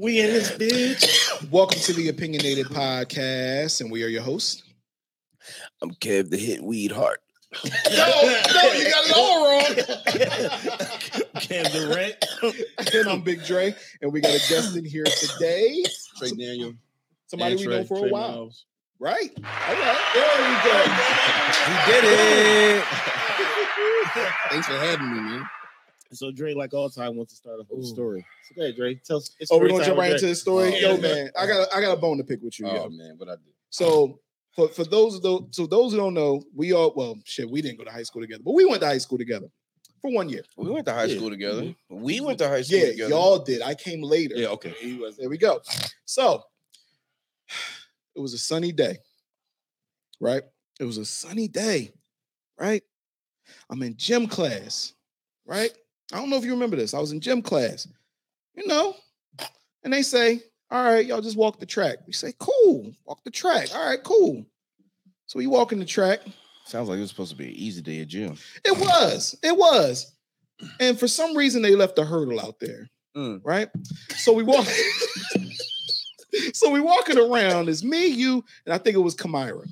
We in this bitch. Welcome to the Opinionated Podcast, and we are your hosts. I'm Kev the Hit Weed Heart. no, no, you got Lower wrong. Kev the rent. and I'm Big Dre, and we got a guest in here today. Traye Daniel. Somebody and we Traye- know for a while, Miles. right? All right, there we go. He did it. Thanks for having me, man. So Dre, like all time, wants to start a whole story. So go ahead, Dre. Tell us. it's Oh, we're gonna time jump right into the story. Oh, Yo, yeah. man, I got a, I got a bone to pick with you. Oh yo. man, what I do? So for for those of those so those who don't know, we all well shit, we didn't go to high school together, but we went to high school together for one year. We went to high Yeah. school together. Mm-hmm. We went to high school Yeah, together. y'all did. I came later. Yeah, okay. He was there we go. So it was a sunny day, right? It was a sunny day, right? I'm in gym class, right? I don't know if you remember this. I was in gym class, you know, and they say, All right, y'all just walk the track. We say, Cool, walk the track. All right, cool. So we walking the track. Sounds like it was supposed to be an easy day at gym. It was, it was. And for some reason, they left a hurdle out there, Mm. right? So we walk. so we walking around. It's me, you, and I think it was Kamira.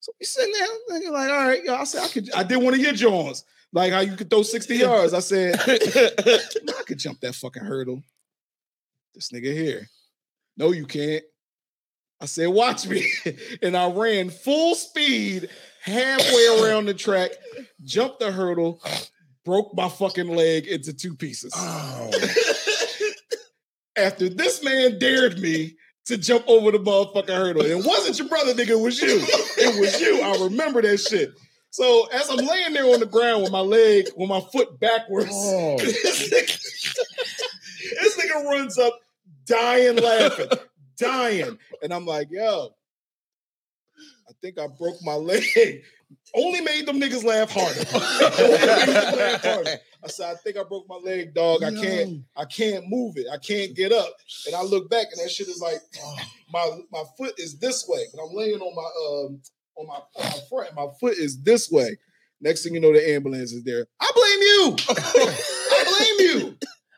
So we sitting there, like, all right, yo. I said I could. I did one of your Johns, like how you could throw sixty yards. I said I could jump that fucking hurdle. This nigga here, no, you can't. I said, watch me, and I ran full speed halfway around the track, jumped the hurdle, broke my fucking leg into two pieces. Oh, After this man dared me to jump over the motherfucking hurdle. And it wasn't your brother, nigga, it was you. It was you. I remember that shit. So as I'm laying there on the ground with my leg, with my foot backwards, Oh. this, nigga, this nigga runs up dying laughing, dying. And I'm like, yo, I think I broke my leg. Only made them niggas laugh harder. Only made them laugh harder. I said, I think I broke my leg, dog. I can't, I can't move it. I can't get up. And I look back and that shit is like, my my foot is this way, but I'm laying on my um on my, on my front. My foot is this way. Next thing you know, the ambulance is there. I blame you. I blame you.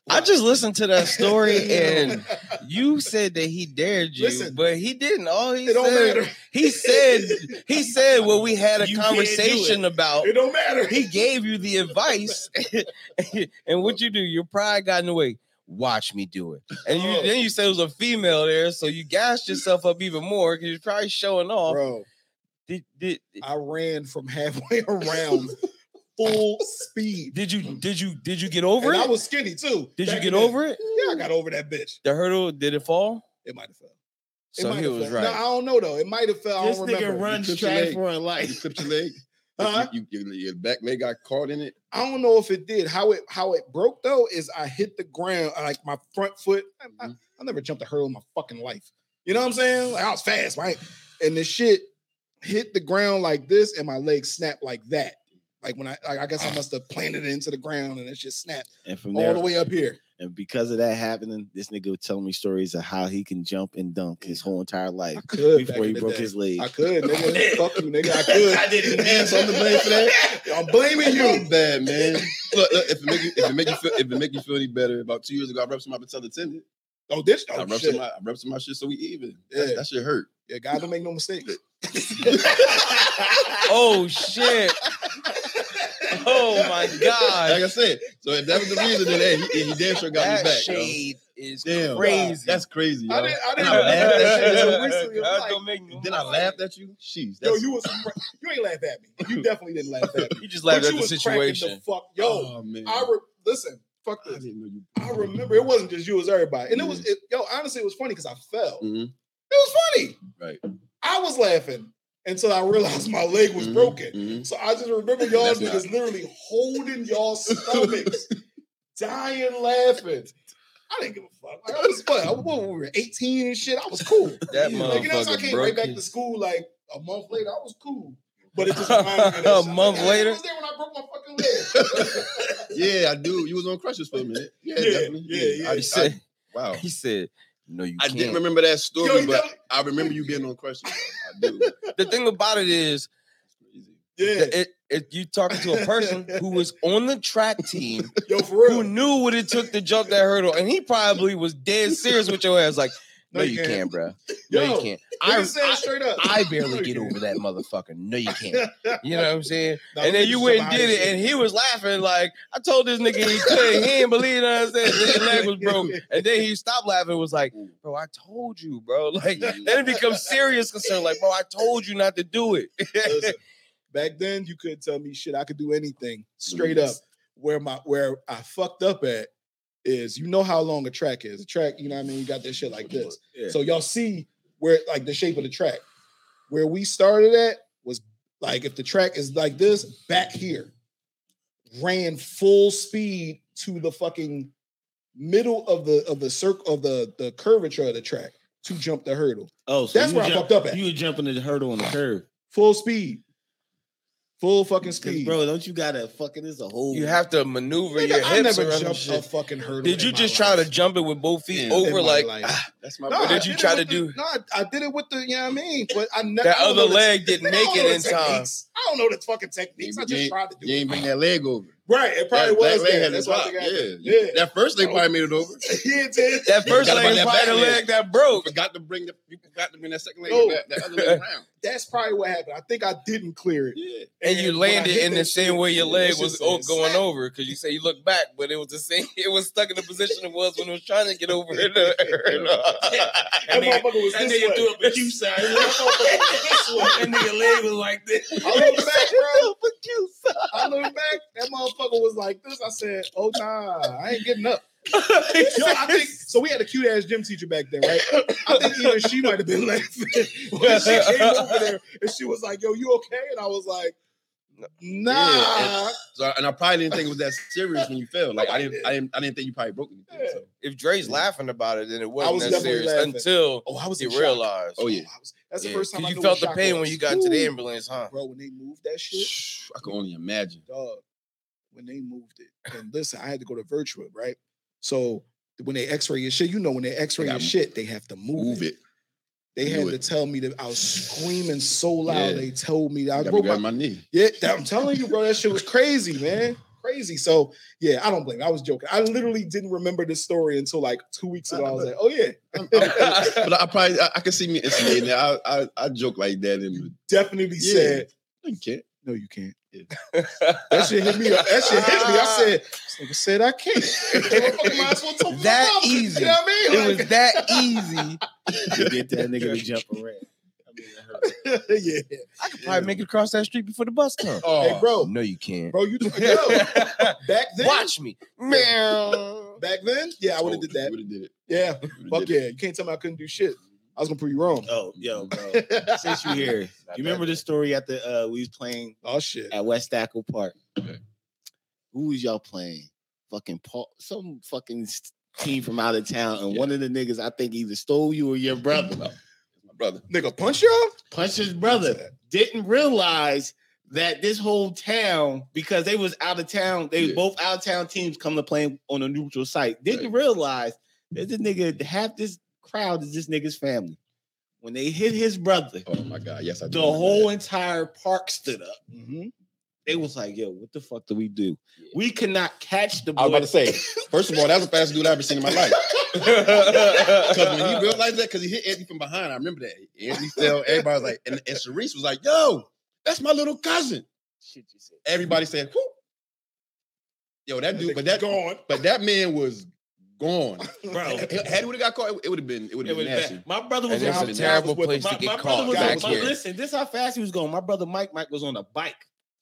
I just listened to that story and you said that he dared you, Listen. but he didn't. All he It said, he said, he said what we had a You conversation about. It don't matter. He gave you the advice, and what you do, your pride got in the way. Watch me do it, and you Oh. then you said it was a female there, so you gassed yourself up even more because you're probably showing off. Bro, Did, did, I ran from halfway around full speed. did you did you did you get over and it? I was skinny too. did you get over it? Yeah, I got over that bitch. The hurdle did it fall? It might have fell. It So he was fell. right. No, I don't know though. It might have fell. I This don't nigga remember. runs clipped track for a You life. clipped your leg. Huh? You, you, your back leg got caught in it. I don't know if it did. How it how it broke though is I hit the ground like my front foot. I, I, Mhm. I never jumped a hurdle in my fucking life. You know what I'm saying? Like I was fast, right? And the shit hit the ground like this, and my leg snapped like that. Like when I, like, I guess I must have planted it into the ground, and it just snapped And from all there, the way up here. and because of that happening, this nigga was telling me stories of how he can jump and dunk his whole entire life I could before he broke day. his leg. I could, nigga. Fuck you, nigga. I could. I didn't Man, so I'm to blame for that. I'm blaming You you. bad man. Look, look, if it make you, if it make you feel, if it make you feel any better, about two years ago, I ruptured my patella tendon. Oh, this. I Oh, ruptured shit. my, I ruptured my shit, so we even. Yeah. That, that shit hurt. Yeah, God don't make no mistakes. Oh shit! Oh my god! Like! I said, so if that was the reason, then hey, he, he damn sure got That me back. yo. shade is Damn, crazy. That's crazy. I didn't. I didn't. I laughed at that shit. until recently. Like, don't make no Then I laughed at you. Jeez, Yo, you was you ain't laugh at me. You definitely didn't laugh at me. You just But laughed you at the was cracking situation. The fuck, yo, oh man, I re- listen. Fuck I didn't know you. I remember it wasn't just you, it was everybody, and it was it, yo. Honestly, it was funny because I fell. Mhm. It was funny. Right. I was laughing until I realized my leg was Mhm, broken. mhm. So I just remember y'all niggas not- literally holding y'all stomachs, dying laughing. I didn't give a fuck. Like, I was what? I, what, we were 18 and shit. I was cool. That Like, you know, so I motherfucker came right back to school like a month later. I was cool. But it just reminded me of that A shit. month Like, I later? was there when I broke my fucking leg. Yeah, I do. You was on crutches for a minute. Yeah, Yeah, definitely. yeah, yeah. I, He said, I, wow. he said, no, you I can't. didn't remember that story, Yo, but know- I remember you being on crutches. I do. the thing about it is, Yeah, It, it, you talking to a person who was on the track team yo, for who knew what it took to jump that hurdle, and he probably was dead serious with your ass. Like, no, No, you you can't, can't. bro. No, Yo, you can't. I I, I, straight up. I No, barely you get over that motherfucker. No, you can't. You know what I'm saying? And then you went and did it, and he was laughing like, I told this nigga he couldn't. He didn't believe it. I said his leg was broke. And then he stopped laughing and was like, bro, I told you, bro. Like, then it becomes serious concern. Like, bro, I told you not to do it. Listen, back then you couldn't tell me shit. I could do anything straight up. Where my where I fucked up at is you know how long a track is. A track, you know what I mean? You got this shit like this. Yeah. So y'all see where like the shape of the track. Where we started at was like if the track is like this, back here. Ran full speed to the fucking middle of the of the circle of the the curvature of the track to jump the hurdle. Oh, so That's where I fucked up at. You were jumping the hurdle on the curve. Full speed. Full fucking 'Cause, speed. Bro, don't you gotta fucking this a whole You have to maneuver Nigga, your I hips never around the jumped a shit. fucking hurdle. Did you in my just try to jump it with both feet Yeah, over like ah, That's my No, What did you try to the- do? No, I, I did it with the, you know what I mean? But I never. that I other know the- leg didn't make it in the time? I don't know the fucking techniques. I just tried to do You it. ain't bring that leg over. Right, it probably that, was that leg had That's to what I drop. think Yeah. Yeah. That first leg probably made it over. yeah, it did. That first leg about that probably back the leg. leg that broke. Forgot to bring the you forgot to bring that second leg No. that, that other leg around. That's probably what happened. I think I didn't clear it. Yeah. And you landed in the same way your leg was going snap. over because you say you look back, but it was the same. It was stuck in the position it was when it was trying to get over it. That motherfucker was this way. threw up a Q sign. That motherfucker was this way. That nigga leg was like this. I look back, bro. I look back. That motherfucker was like this. I said, "Oh nah, I ain't getting up." Yo, I think so. We had a cute ass gym teacher back then, right? I think even she might have been laughing when she came over there, and she was like, "Yo, you okay?" And I was like, "Nah." Yeah, So and I probably didn't think it was that serious when you fell. Like I didn't I didn't I didn't think you probably broke anything. So. if Dre's laughing about it, then it wasn't was that serious laughing. until oh, I was he realized. Oh yeah. I was- that's the first time I you felt the shock pain when you got to the ambulance, huh? bro. When they moved that shit, I can only imagine. dog. When they moved it, and listen, I had to go to virtual, right? So when they X-ray your shit, you know, when they X-ray They your shit, they have to move, Move it. it. They had it. to tell me that I was screaming so loud. Yeah. They told me that I I broke my, my knee. yeah. I'm telling you, bro, that shit was crazy, man. Crazy. So yeah, I don't blame. you. I was joking. I literally didn't remember this story until like two weeks ago. I was like, oh yeah, I'm- I'm- but I probably I, I can see me instigating that. I, I I joke like that and definitely Yeah. said, no, you can't. no, you can't. That shit hit me. up. That shit hit me. I said, this nigga said I can't. Motherfucker might as well talk to my That easy. You know what I mean? It was that easy. to get that nigga to jump around. I mean, yeah. I could probably make it across that street before the bus comes. Oh, Hey, bro, No, you can't. bro, you yo, back then. Watch me. man. Back then, yeah, I would have did oh, that. Would have did it. Yeah, fuck did it. yeah. You can't tell me I couldn't do shit. I was gonna prove you wrong. Oh, yo, bro. Since you're here, you remember the story at the uh we was playing Oh shit. at West Stackle Park? Okay. Who was y'all playing? Fucking Paul, some fucking team from out of town, and one of the niggas I think either stole you or your brother. My brother. Nigga, punch y'all? Punch his brother. Didn't realize that this whole town, because they was out of town, they Yeah. both out of town teams come to play on a neutral site. Didn't Right. realize that this nigga half this crowd is this nigga's family. When they hit his brother, Oh my god. Yes, I the whole that. entire park stood up. Mm-hmm. They was like, "Yo, what the fuck do we do? We cannot catch the boy." I was about to say. First of all, that was the fastest dude I've ever seen in my life. Because when he realized that, because he hit Anthony from behind, I remember that. Anthony fell. Everybody was like, and, and Sharice was like, "Yo, that's my little cousin." Shit you said. Everybody said, "Who?" Yo, that dude, but that gone. but that man was gone. bro. Had had he would have got caught, it would have been it would have was been nasty. bad. My brother was And it's on a terrible was with place my, to get my caught was, back was here. listen, this is how fast he was going. My brother Mike Mike was on a bike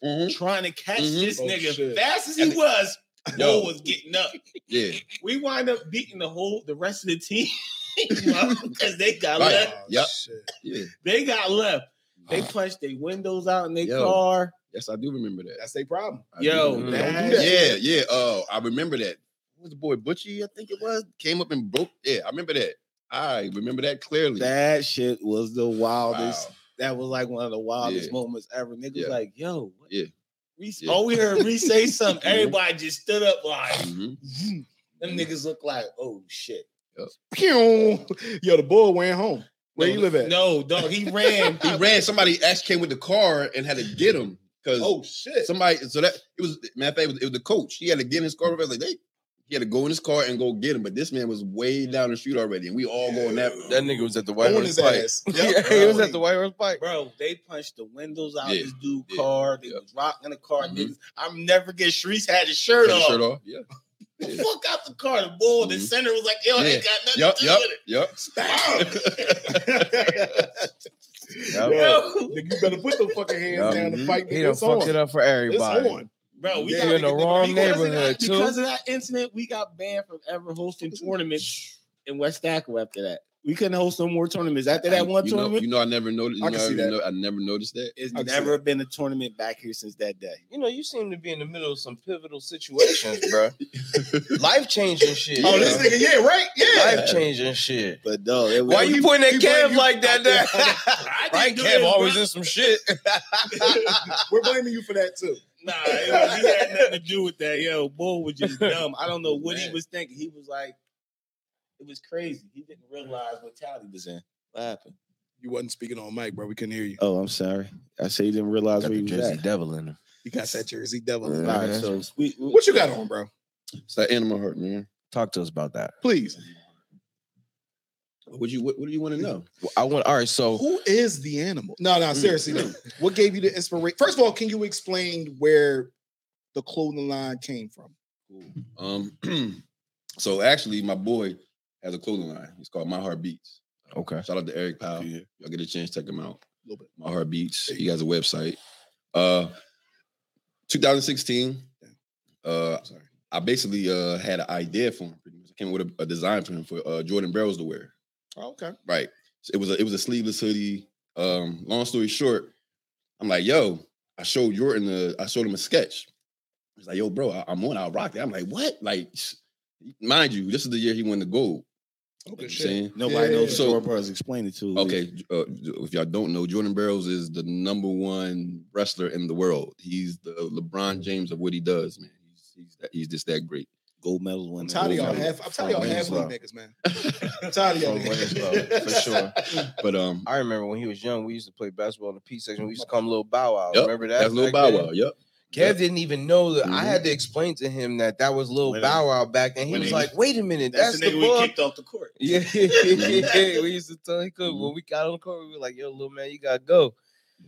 Mhm. trying to catch Mhm. this Oh, nigga. shit. Fast as he And- was, Yo. Bo was getting up. Yeah, We wind up beating the whole the rest of the team because they got Right. left. Oh, Yep. yeah. They got left. They punched their windows out in their Yo. car. Yes, I do remember that. That's their problem. I Yo, remember Don't that, that. Yeah, yeah. Oh, I remember that. Was the boy Butchie? I think it was. Came up and broke. Yeah, I remember that. I remember that clearly. that shit was the wildest. Wow. That was like one of the wildest Yeah. moments ever. Niggas Yeah. like, yo, what? Yeah. Reese, Yeah. Oh, we heard Reese say something. Mhm. Everybody just stood up like, Mhm. them niggas look like, oh shit. Pew! Yo, the boy went home. Where No, you live at? No, dog, he ran. He ran. Somebody actually came with the car and had to get him. because Oh shit. somebody. So that it was matter of fact, it was, it was the coach. He had to get in his car. I was like, they. He had to go in his car and go get him, but this man was way down the street already, and we all going that. That nigga was at the White On Horse his Pike. ass. Yeah, he was at the White Horse Pike. Bro, they punched the windows out Yeah, this dude yeah, car. They yeah. was rocking the car. Mhm. Niggas, I'm never get Shreese had his shirt Had off. shirt off. Yeah. The fuck out the car. The bull, the Mhm. center was like, yo, Yeah. ain't got nothing Yep. to do Yep. with it. Yep. Yep. Yo, nigga, you better put the fucking hands Yep. down to fight. He nigga. done fucked on. it up for It's everybody. on. Bro, we Yeah, got in the wrong because of that- neighborhood, too. Because of that incident, we got banned from ever hosting tournaments in West Ackle after that. We couldn't host no more tournaments. After that one you know, tournament, you know, I never noticed. You I know, can see I, that. know, I never noticed that. it's I can see never been a tournament back here since that day. You know, you seem to be in the middle of some pivotal situations, bro. Life changing shit. Oh, this nigga, yeah, right, yeah. Life changing shit. But no, it was, Why you pointing he at Kev like that? out there. There? I Right, didn't Kev always bro. in some shit. We're blaming you for that too. Nah, it was, he had nothing to do with that. Yo, Bull was just dumb. I don't know what he was thinking. He was like, it was crazy. He didn't realize what town he was in. What happened? You wasn't speaking on mic, bro. We couldn't hear you. Oh, I'm sorry. I say he didn't realize Got where the he Jersey at. Devil in him. You got that Jersey devil. Yeah. All right, so we, we- What you got on, bro? It's that animal heart, man. Talk to us about that. Please. What you what, what do you want to know? Well, I want. All right, so Who is the animal? No, no, seriously. no. What gave you the inspiration? First of all, can you explain where the clothing line came from? Um, so actually, my boy has a clothing line. It's called My Heart Beats. okay. Shout out to Eric Powell. Yeah. Y'all get a chance, check him out. A little bit. My Heart Beats. There He has a website. Uh, 2016. Uh, Sorry. I basically uh had an idea for him. Pretty much. I came with a, a design for him for uh, Jordan Burroughs to wear. Oh, okay. Right. So it was a it was a sleeveless hoodie. Um, long story short, I'm like, yo, I showed Jordan the I showed him a sketch. He's like, yo, bro, I, am on, I'll rock it. I'm like, what? Like, mind you, this is the year he won the gold. Oh, You know good what I'm shit. nobody Yeah, knows yeah, So- the Jordan Burroughs. Explain it to. Okay, uh, if y'all don't know, Jordan Burroughs is the number one wrestler in the world. He's the LeBron James of what he does, man. He's he's, that, he's just that great. Gold medal winner. I'm tired of y'all medal. half. I'm tired of y'all From half Winslow. niggas, man. I'm tired of y'all From Winslow, niggas. for sure. But um, I remember when he was young, we used to play basketball in the P section. We used to call him Little Bow Wow. yep, Remember that? That's Lil back Bow? Wow. Yep. Kev didn't even know that. I Mhm. had to explain to him that that was Lil When Bow Wow back then. He was he- like, "Wait a minute, That's, that's, the the nigga we kicked off the court. Yeah, yeah, we used to tell him could. When we got on the court, we were like, "Yo, little man, you gotta go."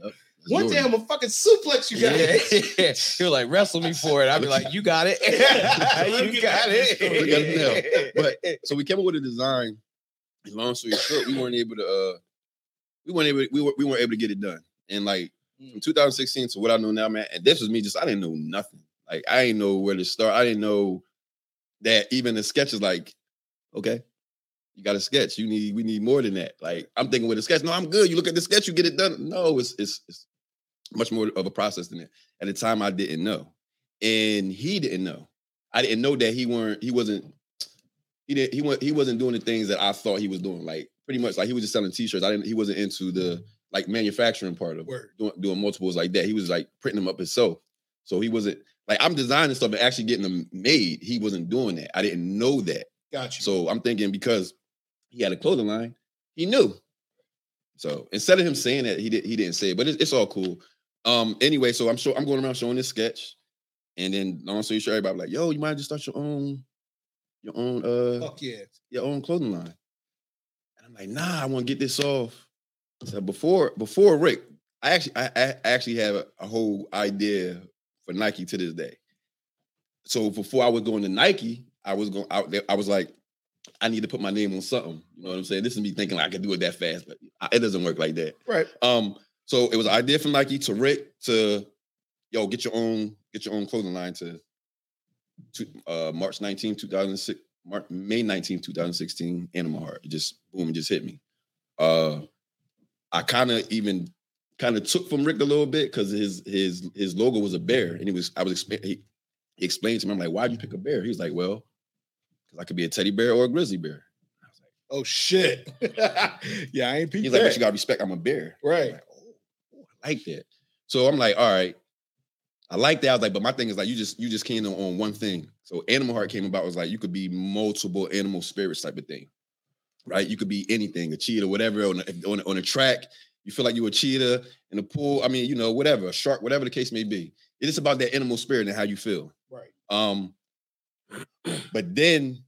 That's One day I'm a fucking suplex you guys. Yeah, he was like, "Wrestle me for it." I'd be like, "You got it, you got Look at him it." But so we came up with a design. Long story short, we weren't able to. uh We weren't able. We were. We weren't able to get it done. And like from 2016 to what I know now, man. And this was me. Just I didn't know nothing. Like I didn't know where to start. I didn't know that even the sketch is like, okay, you got a sketch. You need. We need more than that. Like I'm thinking with a sketch. No, I'm good. You look at the sketch, you get it done. No, it's it's it's much more of a process than that. At the time, I didn't know, and he didn't know. I didn't know that he weren't. He wasn't. He didn't. He wasn't. He wasn't doing the things that I thought he was doing. Like pretty much, like he was just selling T-shirts. I didn't. He wasn't into the mm-hmm. like manufacturing part of Word. doing, doing multiples like that. He was like printing them up himself. So he wasn't like I'm designing stuff and actually getting them made. He wasn't doing that. I didn't know that. Got you. So I'm thinking because he had a clothing line, he knew. So instead of him saying that, he did he didn't say it, but it's, it's all cool. Um, anyway, so I'm sure I'm going around showing this sketch, and then long story short, everybody like, yo, you might just start your own, your own uh Fuck yeah. your own clothing line. And I'm like, nah, I want to get this off. So before before Rick, I actually I, I actually have a, a whole idea for Nike to this day. So before I was going to Nike, I was going out there. I was like, I need to put my name on something. You know what I'm saying? This is me thinking like I can do it that fast, but it doesn't work like that. Right. Um, so it was an idea from Nike to Rick to yo, get your own, get your own clothing line to, to uh March 19, 2006, March, May 19, 2016, Animal Heart. It just boom, it just hit me. Uh I kind of even kind of took from Rick a little bit because his his his logo was a bear, and he was I was he, he explained to me, I'm like, why'd you pick a bear? He was like, Well, because I could be a teddy bear or a grizzly bear. I was like, Oh shit. yeah, I ain't He's like, but you gotta respect, I'm a bear. Right. Like, that. So I'm like, all right. I like that. I was like, but my thing is like you just you just came on, on one thing. So Animal Heart came about was like you could be multiple animal spirits type of thing, right? You could be anything, a cheetah, whatever on a, on, a, on a track. you feel like you're a cheetah in the pool. I mean, you know, whatever, a shark, whatever the case may be. It is about that animal spirit and how you feel. Right. Um, but then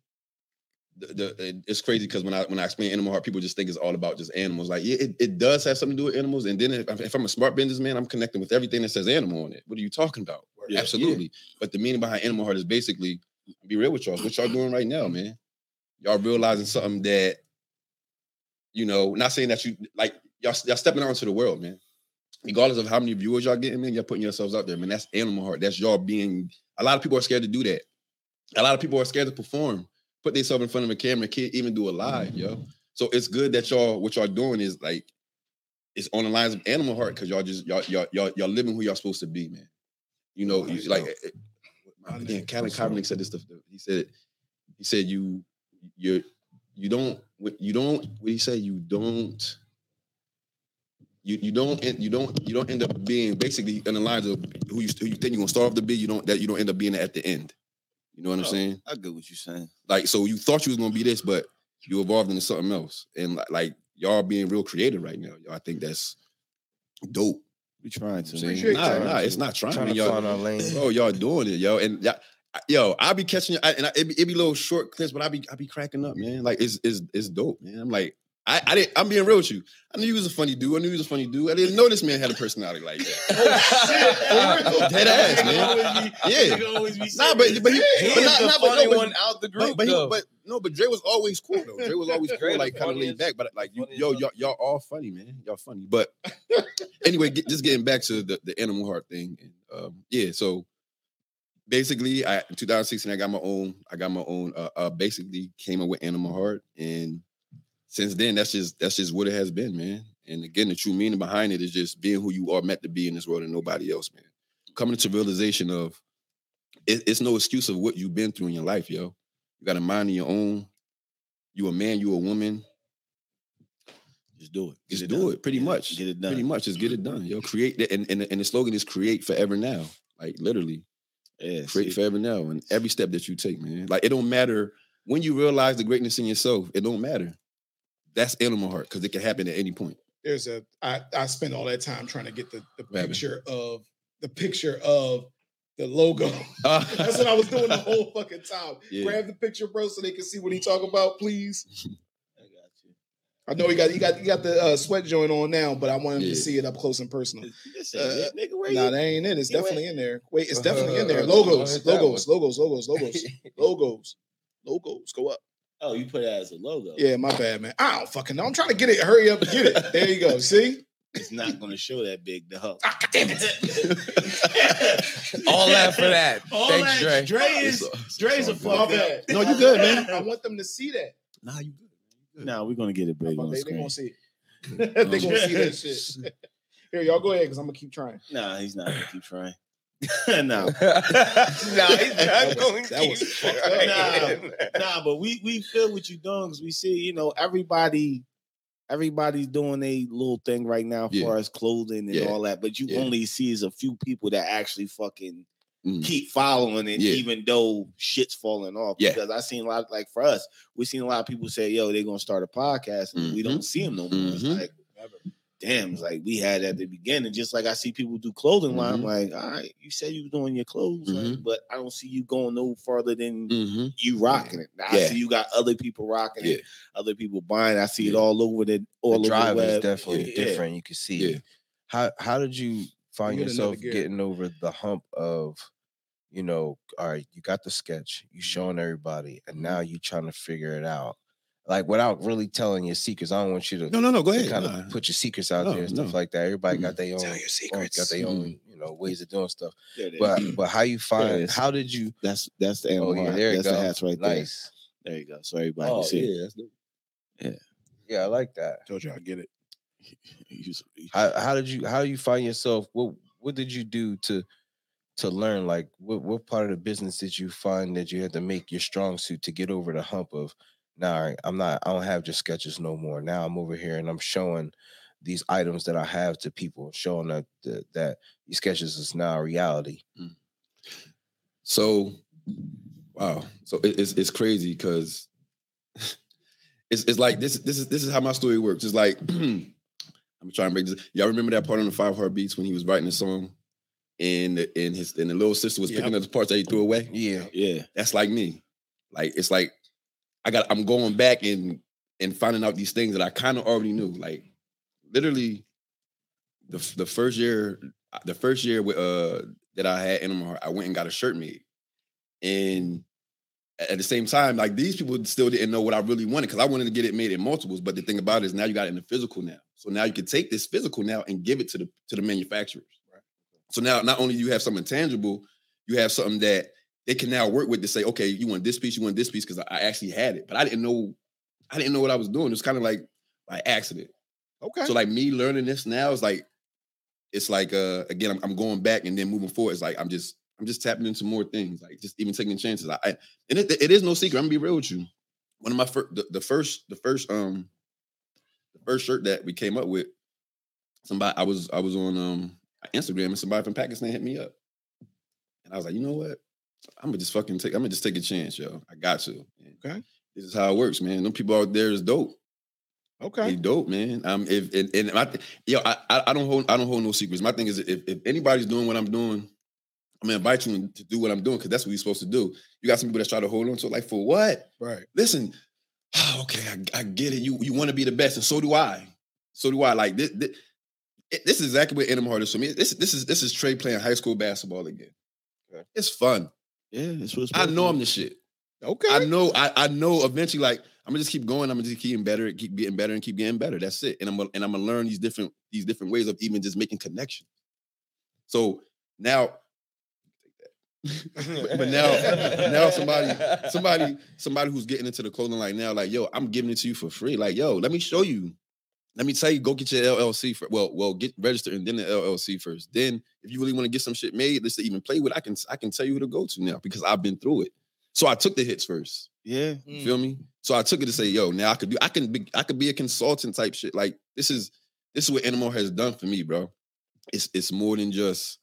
the, the it's crazy because when I when I explain animal heart, people just think it's all about just animals. Like, it, it does have something to do with animals. And then if, if I'm a smart businessman, I'm connecting with everything that says animal on it. What are you talking about? Yeah, Absolutely. But the meaning behind animal heart is basically be real with y'all. What y'all doing right now, man? Y'all realizing something that, you know, not saying that you like y'all, y'all stepping out into the world, man. Regardless of how many viewers y'all getting, man, y'all putting yourselves out there, man. That's animal heart. That's y'all being. A lot of people are scared to do that. A lot of people are scared to perform, put themselves in front of a camera, can't even do a live, yo. So it's good that y'all what y'all doing is like it's on the lines of animal heart because y'all just y'all y'all y'all y'all living who y'all supposed to be, man. You know, you- like yo. eh, eh, again, Calvin Kaepernick said this stuff. He said he said you you you don't you don't what he said you don't you you don't you don't you don't end up being basically in the lines of who you who you think you're gonna start off to be. You don't that you don't end up being at the end. You know what I'm Oh. saying? I get what you're saying. Like so, you thought you was gonna be this, but you evolved into something else. And like, like y'all being real creative right now. Y'all I think that's dope. We trying to. know what I'm saying? Appreciate Nah, that. nah, it's not trying. Trying to Y'all, find our lane. bro, oh, y'all doing it, yo. And y'all, I- yo, I be catching I, and I, it, be, it be little short clips, but I be I be cracking up, man. Like it's it's it's dope, man. I'm like, I, I didn't. I'm being real with you. I knew you was a funny dude. I knew you was a funny dude. I didn't know this man had a personality like that. Dead ass, man. Yeah. Nah, but but he, He but not, the not, but, funny but, one out the group, but, but, he, but no, but Dre was always cool though. Dre was always cool, like kind of laid back. But like, you, yo, y'all, y'all all funny, man. Y'all funny. But anyway, get, just getting back to the, the animal heart thing. And, um, yeah, so basically, I in 2016, I got my own. I got my own. Uh, uh, basically, came up with animal heart, and since then, that's just that's just what it has been, man. And again, the true meaning behind it is just being who you are meant to be in this world and nobody else, man. Coming to realization of it, it's no excuse of what you've been through in your life, yo. You got a mind of your own. You a man, you a woman. Just do it. Just it do done. it. Pretty much. Get it done. Pretty much. Just get it done. Yo, mm-hmm. create that. And, and, and the slogan is create forever now. Like literally, Yeah. create see, forever now. And every step that you take, man. Like it don't matter when you realize the greatness in yourself, it don't matter. That's animal heart because it can happen at any point. There's a I I spent all that time trying to get the, the picture of the picture of the logo. That's what I was doing the whole fucking time. Yeah. Grab the picture, bro, so they can see what he talk about, please. I got you. I know he got he got he got the uh, sweat joint on now, but I want him Yeah. to see it up close and personal. This Uh, ain't it, nigga. Nah, that ain't it. It's definitely ain't- in there. Wait, it's definitely in there. Logos, logos, logos, logos, logos, logos, logos. Go up. Oh, you put it as a logo. Yeah, my bad, man. I don't fucking know. I'm trying to get it. Hurry up, and get it. There you go. See? It's not going to show that big dog. Ah, God damn it. All that for that. All Thanks, that- Dre. Dre is Dre's a My fuck bad. No, you good, man. I want them to see that. Nah, you good. Nah, we're going to get it big on they, the they gonna see it. they gonna see that shit. Here, y'all go ahead because I'm gonna keep trying. Nah, he's not going to keep trying. nah. nah, he's not That was- going that to was keep fucked trying. nah, but we we feel what you're doing because we see, you know, everybody, everybody's doing a little thing right now Yeah. for us clothing and Yeah. all that. But you Yeah. only see is a few people that actually fucking Mm. keep following it, Yeah. even though shit's falling off. Yeah. Because I seen a lot, like for us, we seen a lot of people say, "Yo, they're gonna start a podcast," and we Mhm. don't see them no more. It's Mhm. like, damn, it's like we had at the beginning. Just like I see people do clothing line, I'm Mhm. like, all right, you said you was doing your clothes, like, but I don't see you going no further than Mm-hmm. you rocking it. Now, I see you got other people rocking Yeah. it, other people buying. I see it all over the all the over drive the is web. definitely Yeah. different. You can see. Yeah. it. How how did you find You yourself getting over the hump of, you know, all right, you got the sketch, you showing everybody, and now you trying to figure it out, like without really telling your secrets. I don't want you to, No, no, no. Go ahead. kind of Nah. put your secrets out No, there and stuff no. like that. Everybody Mm. got their own, Tell your own- secrets. got their own, you know, ways of doing stuff. There it is. But but how you find? is. How did you? that's that's the animal. Oh yeah, there you that's go. the hats right there. nice. There you go. So everybody Oh, can see. yeah, that's dope. Yeah, I like that. Told you I get it. it. He's- he- how, how did you how do you find yourself what what did you do to to learn like what, what part of the business did you find that you had to make your strong suit to get over the hump of nah i'm not i don't have just sketches no more now i'm over here and i'm showing these items that i have to people showing that that, that these sketches is now a reality mm. So, wow. So it- it's it's crazy because it's it's like this this is this is how my story works. It's like I'm trying to make this. Y'all remember that part on the Five Heartbeats when he was writing the song, and the, and his and the little sister was picking up the parts that he threw away. Yeah. Yeah. That's like me. Like it's like I got I'm going back and and finding out these things that I kind of already knew. Like literally, the the first year the first year with uh that I had Animal Heart, I went and got a shirt made, and at the same time, like these people still didn't know what I really wanted because I wanted to get it made in multiples. But the thing about it is now you got it in the physical now. So now you can take this physical now and give it to the to the manufacturers. Right. So now not only you have something tangible, you have something that they can now work with to say, okay, you want this piece, you want this piece, because I I actually had it, but I didn't know, I didn't know what I was doing. It's kind of like by accident. Okay. So like me learning this now is like, it's like uh again, I'm, I'm going back and then moving forward. It's like I'm just I'm just tapping into more things, like just even taking chances. I, I and it, it is no secret. I'm gonna be real with you. One of my first, the, the first, the first, um, the first shirt that we came up with, somebody I was I was on um Instagram and somebody from Pakistan hit me up, and I was like, you know what, I'm gonna just fucking take. I'm gonna just take a chance, yo. I got to. Okay. This is how it works, man. Them people out there is dope. They okay. dope, man. Um, if and, and my th- yo, I, I I don't hold I don't hold no secrets. My thing is if, if anybody's doing what I'm doing, I'm gonna invite you to do what I'm doing because that's what you're supposed to do. You got some people that try to hold on to it, like for what? Right. Listen, oh, okay, I, I get it. You you want to be the best, and so do I. So do I. Like this, this, this is exactly what Animal Heart is for me. This this is this is Traye playing high school basketball again. Okay. It's fun. Yeah. That's what's I know I'm the shit. Okay. I know, I, I know eventually, like, I'm gonna just keep going, I'm gonna just keep getting better, keep getting better, and keep getting better. That's it. And I'm gonna and I'm gonna learn these different these different ways of even just making connections. So now, but, but now now somebody somebody somebody who's getting into the clothing like now, like, yo, I'm giving it to you for free. Like, yo, let me show you. Let me tell you, go get your LLC for well, well, get registered and then the LLC first. Then, if you really want to get some shit made, let's even play with. I can I can tell you who to go to now because I've been through it. So I took the hits first. Yeah. You feel me? So I took it to say, yo, now I could do, I can be, I could be a consultant type shit. Like this is, this is what Animal has done for me, bro. It's it's more than just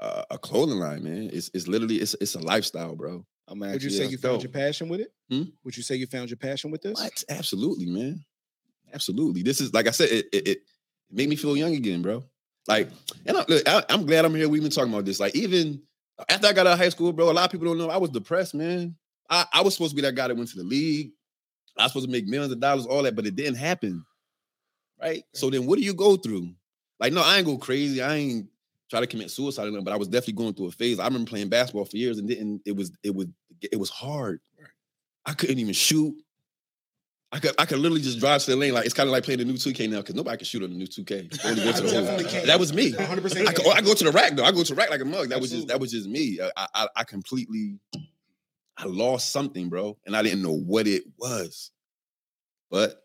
uh, a clothing line, man. It's it's literally it's it's a lifestyle, bro. I'm Would you say that's you found dope. your passion with it? Hmm? Would you say you found your passion with this? What? Absolutely, man. Absolutely. This is like I said, it it, it made me feel young again, bro. Like, and I, look, I, I'm glad I'm here. We've been talking about this. Like, even after I got out of high school, bro, a lot of people don't know I was depressed, man. I, I was supposed to be that guy that went to the league. I was supposed to make millions of dollars, all that, but it didn't happen. Right. So then what do you go through? Like, no, I ain't go crazy. I ain't try to commit suicide or nothing, but I was definitely going through a phase. I remember playing basketball for years and didn't, it was, it was, it was hard. I couldn't even shoot. I could I could literally just drive to the lane. Like it's kind of like playing the new 2K now because nobody can shoot on the new 2K. Only go to the That was me. 100%. I, go, I go to the rack though. I go to the rack like a mug. That was just that was just me. Uh, I, I I completely I lost something, bro, and I didn't know what it was. But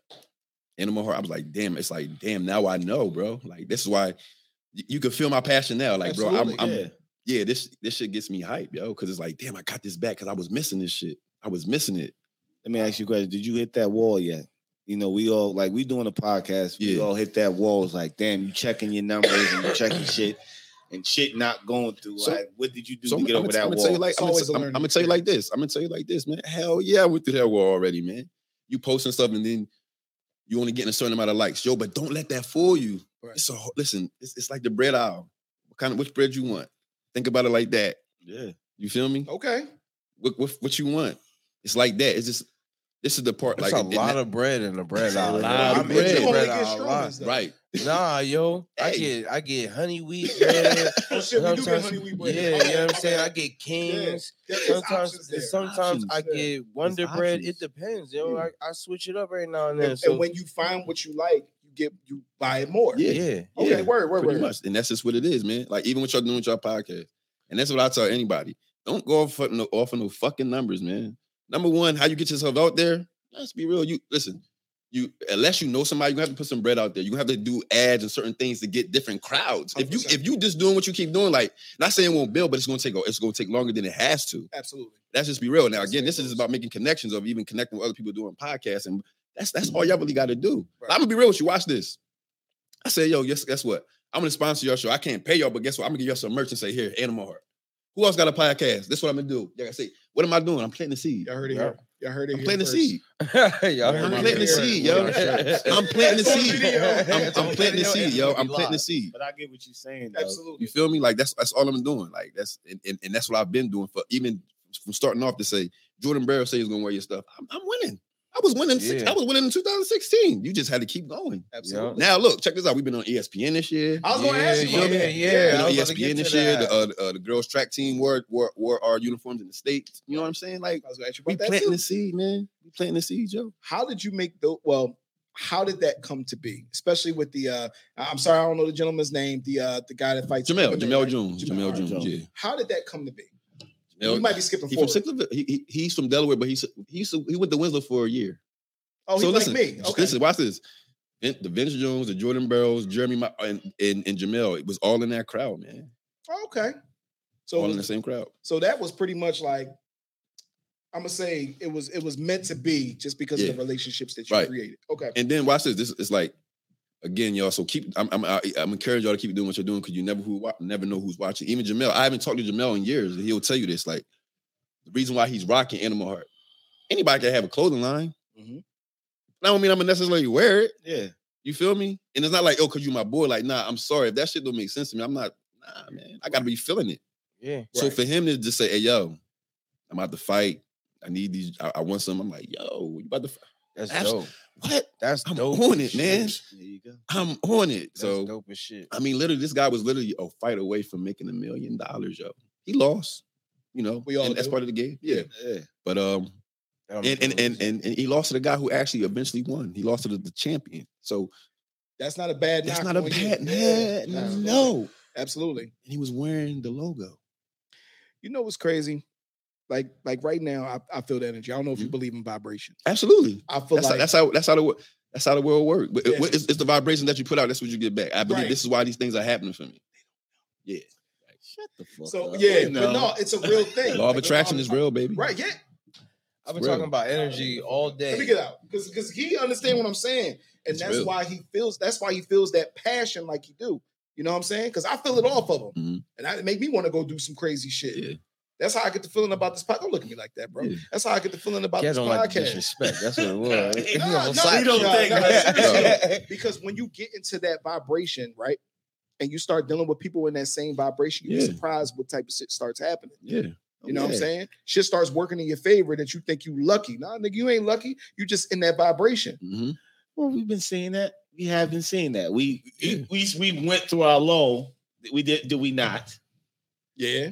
Animal Heart, I was like, damn. It's like, damn. Now I know, bro. Like this is why y- you can feel my passion now. Like, bro, I'm, Absolutely, I'm yeah. yeah. This this shit gets me hype, yo, because it's like, damn, I got this back because I was missing this shit. I was missing it. Let me ask you a question. Did you hit that wall yet? You know, we all like we doing a podcast. We Yeah. all hit that wall. It's like, damn, you checking your numbers and you checking shit, and shit not going through. So- like, what did you do So to I'm, get over I'm that gonna wall? tell you like I'm gonna, I'm, I'm gonna tell you like this. I'm gonna tell you like this, man. Hell yeah, I went through that wall already, man. You posting stuff and then you only getting a certain amount of likes, yo. But don't let that fool you. Right. It's a listen. It's, it's like the bread aisle. What kind of which bread you want? Think about it like that. yeah, You feel me? Okay. What what, what you want? It's like that. It's just this is the part. It's like a it- it- lot of bread in the bread It's a lot yo. of I'm bread. into bread get a lot. right. Nah, yo, I get I get honey wheat oh, bread. Oh shit, we do get honey wheat yeah, you know what I'm saying. I get get Kings. There's Sometimes, options sometimes Options, I yeah. get Wonder Bread. options. It depends, yo. Yeah. I, I switch it up every now and then. And, so and when you find what you like, you get you buy it more. Yeah. yeah, Okay, Yeah, word, word, pretty word. much. And that's just what it is, man. Like even what y'all doing with your podcast. And that's what I tell anybody. Don't go off, for no, off of no fucking numbers, man. Number one, how you get yourself out there. Let's be real. You listen, you unless you know somebody, you have to put some bread out there. You have to do ads and certain things to get different crowds. If you 100%. if you just doing what you keep doing, like not saying it won't build, but it's gonna take it's gonna take longer than it has to. Absolutely. Let's just be real. Now, again, this is about making connections of even connecting with other people doing podcasts. And that's that's all y'all really got to do. Right. I'm gonna be real with you. Watch this. I say, yo, guess, guess what? I'm gonna sponsor your show. I can't pay y'all, but guess what? I'm gonna give y'all some merch and say, here, Animal Heart. Who else got a podcast? This is what I'm gonna do. Yeah, I say, what am I doing? I'm planting the seed. Y'all heard it Yeah. here. Y'all heard it I'm here planting the seed. I'm planting the seed, yo. I'm planting the seed. I'm, It's I'm on planting the seed, yo. I'm planting the seed. But I get what you're saying. Though. Absolutely. You feel me? Like that's that's all I'm doing. Like that's and, and, and that's what I've been doing for even from starting off to say Jordan Barrow say he's gonna wear your stuff. I'm, I'm winning. I was winning. Six, I was winning in 2016. You just had to keep going. Absolutely. Now look, check this out. We've been on ESPN this year. I was going to ask you. yeah, about yeah, that. yeah. Been on was about to ESPN this year. The, uh, uh, the girls track team wore, wore wore our uniforms in the states. You know what I'm saying? Like I was going to ask you we about that planting too. the seed, man. We planting the seed, Joe. How did you make the well? How did that come to be? Especially with the uh I'm sorry, I don't know the gentleman's name. The uh the guy that fights Jamel, MMA, Jamel right? Jones, Jamel Jamel Jones. Jones. Yeah. How did that come to be? You might be skipping He from forward. Sicklerville. He, he he's from Delaware, but he's he used to, he went to Winslow for a year. oh, he's so like listen, me. just Okay. listen, watch this. The Vince Jones, the Jordan Burroughs, Jeremy, Ma- and, and and Jamel. It was all in that crowd, man. Oh, okay. So all in the same crowd. so that was pretty much like I'm gonna say it was it was meant to be just because of the relationships that you Right. created. Okay. And then watch this. This is like again, y'all. So keep. I'm I'm I, I'm encouraging y'all to keep doing what you're doing because you never who never know who's watching. Even Jamel. I haven't talked to Jamel in years. and He'll tell you this. Like the reason why he's rocking Animal Heart. Anybody can have a clothing line. Mhm. That don't mean I'm gonna necessarily wear it. Yeah. You feel me? And it's not like, oh, cause you my boy. Like, nah, I'm sorry. If that shit don't make sense to me, I'm not, nah, man. I gotta be feeling it. Yeah. So Right. for him to just say, hey, yo, I'm about to fight. I need these, I, I want some. I'm like, yo, you about to fight? That's Abs- dope. What? That's I'm dope. on as it, man. There you go. I'm on it. That's so dope as shit. I mean, literally, this guy was literally a fight away from making a million dollars, yo. He lost, you know. We all that's part of the game. Yeah. Yeah. But um, and and, and and and he lost to the guy who actually eventually won. He lost to the, the champion. So That's not a bad that's knock not a on you. bad Yeah, man. absolutely. No. Absolutely. And he was wearing the logo. You know what's crazy? Like like right now, I, I feel the energy. I don't know if you Mhm. believe in vibration. Absolutely. I feel That's, like how, that's how that's how the wo- that's how the world works. But it- it's, it's the vibration that you put out. That's what you get back. I believe Right. this is why these things are happening for me. Yeah. Shut the fuck so up. yeah, You but no, it's a real thing. Law of Like, attraction is real, baby. Right, yeah. I've been Real. talking about energy all day. Let me get out. Because because he understand what I'm saying. And It's that's real. why he feels that's why he feels that passion like he do. You know what I'm saying? Because I feel it off of him. Mhm. And that make me want to go do some crazy shit. Yeah. That's how I get the feeling about this podcast. Don't look at me like that, bro. Yeah. That's how I get the feeling about this don't like podcast. disrespect. That's what it was. No, slapped don't you. think, no, because when you get into that vibration, right, and you start dealing with people in that same vibration, you'd Yeah. be surprised what type of shit starts happening. Yeah. You know what I'm saying? Shit starts working in your favor that you think you lucky. Nah, nigga, you ain't lucky. You just in that vibration. Mhm. Well, we've been seeing that. We have been seeing that. We Yeah. we we went through our low. We did. Did we not? Yeah,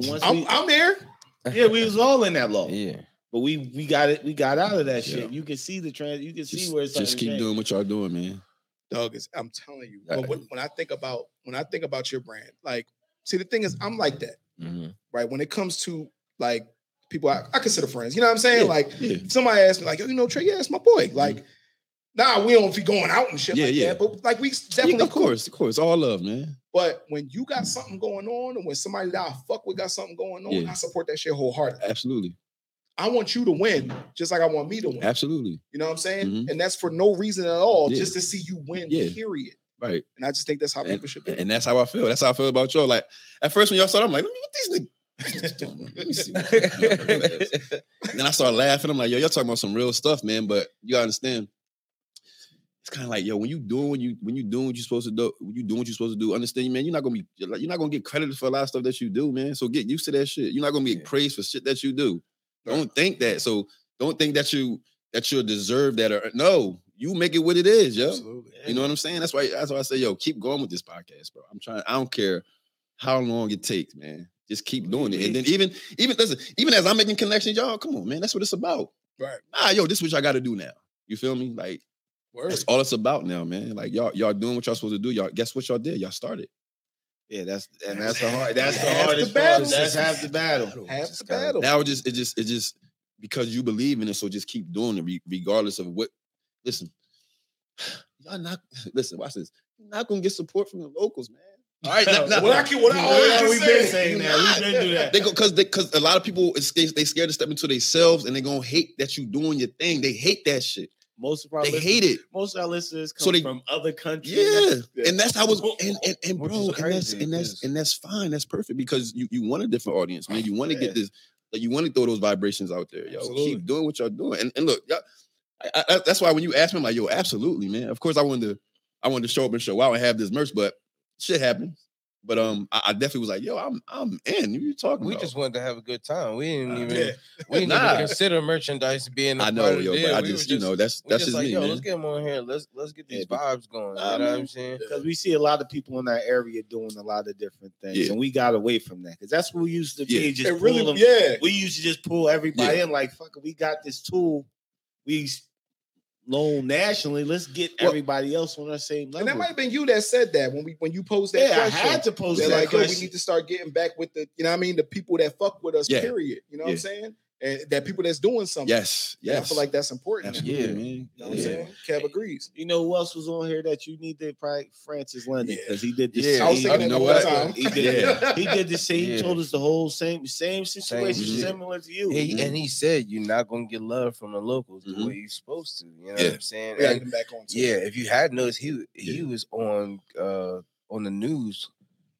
But once I'm, we, I'm there. yeah, we was all in that low. Yeah. But we we got it. We got out of that shit. You can see the trans. You can see where it's just keep doing what y'all doing, man. Dog is. I'm telling you. But when, when I think about when I think about your brand, like, see, the thing is, I'm like that, Mhm. right? When it comes to like people I, I consider friends, you know what I'm saying? Yeah. Like, Yeah. somebody asked me, like, yo, you know, Traye, yeah, that's my boy. Like, nah, we don't be going out and shit Yeah, like yeah. that, but like, we Yeah, definitely of cool. course, of course. All love, man. But when you got something going on, and when somebody that I fuck with got something going on, Yeah. I support that shit wholeheartedly. Absolutely. I want you to win, just like I want me to win. Absolutely. You know what I'm saying? Mhm. And that's for no reason at all, Yeah. just to see you win. Yeah. Period. Right. And I just think that's how And, people should be. and that's how I feel. That's how I feel about y'all. Like at first when y'all started, I'm like, let me what these niggas. doing. Let me see. then I started laughing. I'm like, yo, y'all talking about some real stuff, man. But you gotta understand. It's kind of like, yo, when you doing when you when you doing what you're supposed to do, you doing what you're supposed to do, understand, man, you're not gonna be you're not gonna get credited for a lot of stuff that you do, man. So get used to that shit. You're not gonna be Yeah. praised for shit that you do. Don't think that. So don't think that you that you'll deserve that or no, you make it what it is, yo. Absolutely. You know what I'm saying? That's why that's why I say, yo, keep going with this podcast, bro. I'm trying, I don't care how long it takes, man. Just keep doing it. And then even, even listen, even as I'm making connections, y'all, come on, man. That's what it's about. Right. Ah, yo, this is what y'all gotta do now. You feel me? Like Word. that's all it's about now, man. Like y'all, y'all doing what y'all supposed to do. Y'all guess what y'all did? Y'all started. Yeah, that's and that's the hard. That's the Half the hardest part. That's half the battle. Half Just the gotta- battle. Now it just, it just, it just because you believe in it, so just keep doing it, regardless of what. Listen, y'all not listen. Watch this. You're not gonna get support from the locals, man. All right, now, now- What I can, what I always Yeah, we've been saying that. We've been doing that. They go because because a lot of people is they they scared to step into themselves and they gonna hate that you doing your thing. They hate that shit. Most of our They listeners, hate it. most of our listeners come So they- from other countries. Yeah. Yeah. And that's how it's and and, and bro, and that's and that's 'cause- and that's fine. That's perfect because you you want a different audience, man. You want to Yeah. get this, like you want to throw those vibrations out there, yo. Absolutely. Keep doing what y'all doing. And and look, y'all, I, I, that's why when you ask me, I'm like, yo, absolutely, man. Of course, I wanted to, I wanted to show up and show out and have this merch, but shit happens. But um, I, I definitely was like, yo, I'm I'm in. What you talking We about? just wanted to have a good time. We didn't even Yeah. we didn't Nah. even consider merchandise being. a I part know, of yo, the but deal. I We just, were you know, that's we that's just just like, me, yo, man. let's get them on here. Let's let's get these Yeah, vibes going. Nah, you know what. I'm saying? because we see a lot of people in that area doing a lot of different things, Yeah. and we got away from that because that's what we used to Yeah. be. Just It pull really, them. yeah. We used to just pull everybody Yeah. in like, fuck we got this tool. We loan nationally. Let's get Well- everybody else on our same level. And that might have been you that said that when we when you posed that yeah, I had to post that like, yo, we need to start getting back with the, you know what I mean, the people that fuck with us, Yeah. period. You know what I'm saying? And that people that's doing something. Yes, And I feel like that's important. Absolutely, Yeah. man. You know what I'm Yeah. saying? Kev agrees. You know who else was on here that you need to probably Francis London Yeah. because he did this. Yeah, I was he, thinking you know the whole what? time. he did. Yeah. He did the same. He Yeah. told us the whole same same situation, shit. similar to you. He, and he said you're not gonna get love from the locals the Mhm. way you're supposed to. You know Yeah. what I'm saying? We And- back on. too. yeah, if you had noticed, he he Yeah. was on uh on the news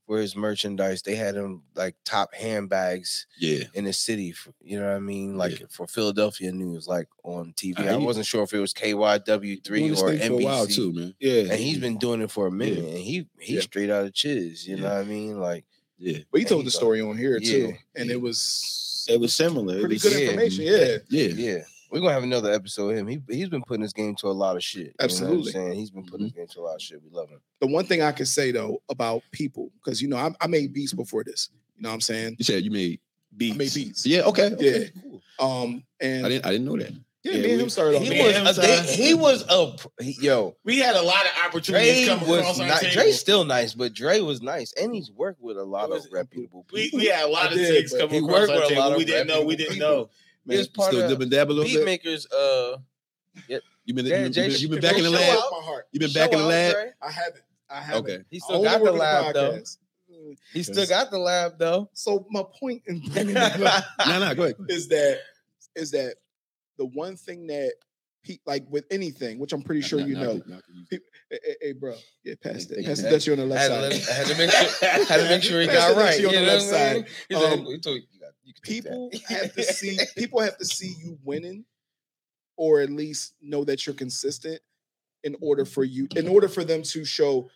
for his merchandise. They had him like top handbags Yeah. in the city. For, you know what I mean? Like for Philadelphia news, like on TV. Uh, I wasn't sure if it was KYW three or thing for a NBC. while too, man. yeah, And he's been doing it for a minute, and he he's Yeah. straight out of chiz. You know what I mean? Like Yeah, But he told the go. story on here too. Yeah. And it was it was similar. It pretty was- good yeah. information. Yeah. yeah. Yeah, we're gonna have another episode of him. He he's been putting his game to a lot of shit. You know what I'm Absolutely. saying he's been putting his game to a lot of shit. We love him. The one thing I can say though about people, because you know, I, I made beats before this. You know what I'm saying? You said you made beats. I made beats. Yeah, okay. okay, Yeah. cool. Um and I didn't I didn't know that. yeah, Yeah, me and him started off. He Man, was I'm a, they, he was a he- yo. We had a lot of opportunities Dre come across was our not, table. Dre's still nice, but Dre was nice, and he's worked with a lot was- of reputable we, people. we had a lot I of did, things but come he across worked our with a table. lot of We didn't know. We didn't people. know. He was part Still of dib and dab a little beat bit. makers. Uh, You been, Yeah, you, been, you been, you been It back in the lab. show out my heart. You been show back in the out, lab. Dre. I haven't. I haven't. Okay. He still got the lab though. Mm. He still got the lab though. So my point in bringing it up Nah, nah, go ahead. is that is that the one thing that he like with anything, which I'm pretty sure Nah, you nah, know. nah, nah, nah. Hey, hey, hey, bro, yeah, pass Thank that. you. Pass the dutchie on the I left had, to, side. let- I had to make sure. Had to make sure he got the right. dutchie You on the left what I mean? side. He said, he told you, you got- you can people have to see people have to see you winning or at least know that you're consistent in order for you in order for them to show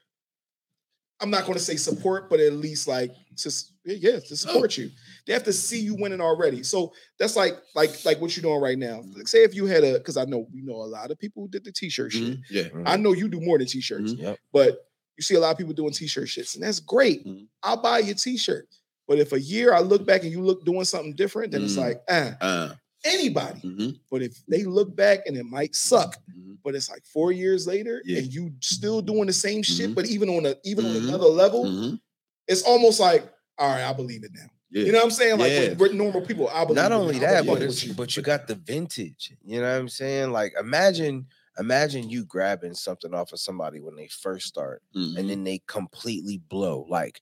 i'm not going to say support but at least like to yeah to support you. They have to see you winning already. So that's like like like what you're doing right now. Like say if you had a because i know we know a lot of people who did the t-shirt shit. Mhm, Yeah. i know you do more than t-shirts Mhm. Yep. but you see a lot of people doing t-shirt shits and that's great. Mhm. i'll buy your t-shirt but if a year i look back and you look doing something different then it's Mhm. like ah Uh, anybody. mhm, But if they look back and it might suck, mhm. but it's like four years later Yeah. and you still doing the same shit, Mhm. but even on a even on Mhm. another level, Mhm. it's almost like, all right, I believe it now. Yeah. You know what I'm saying? Like Yeah. with normal people, I believe Not only. That, but it's, you. but you got the vintage. You know what I'm saying? Like imagine imagine you grabbing something off of somebody when they first start Mhm. and then they completely blow. Like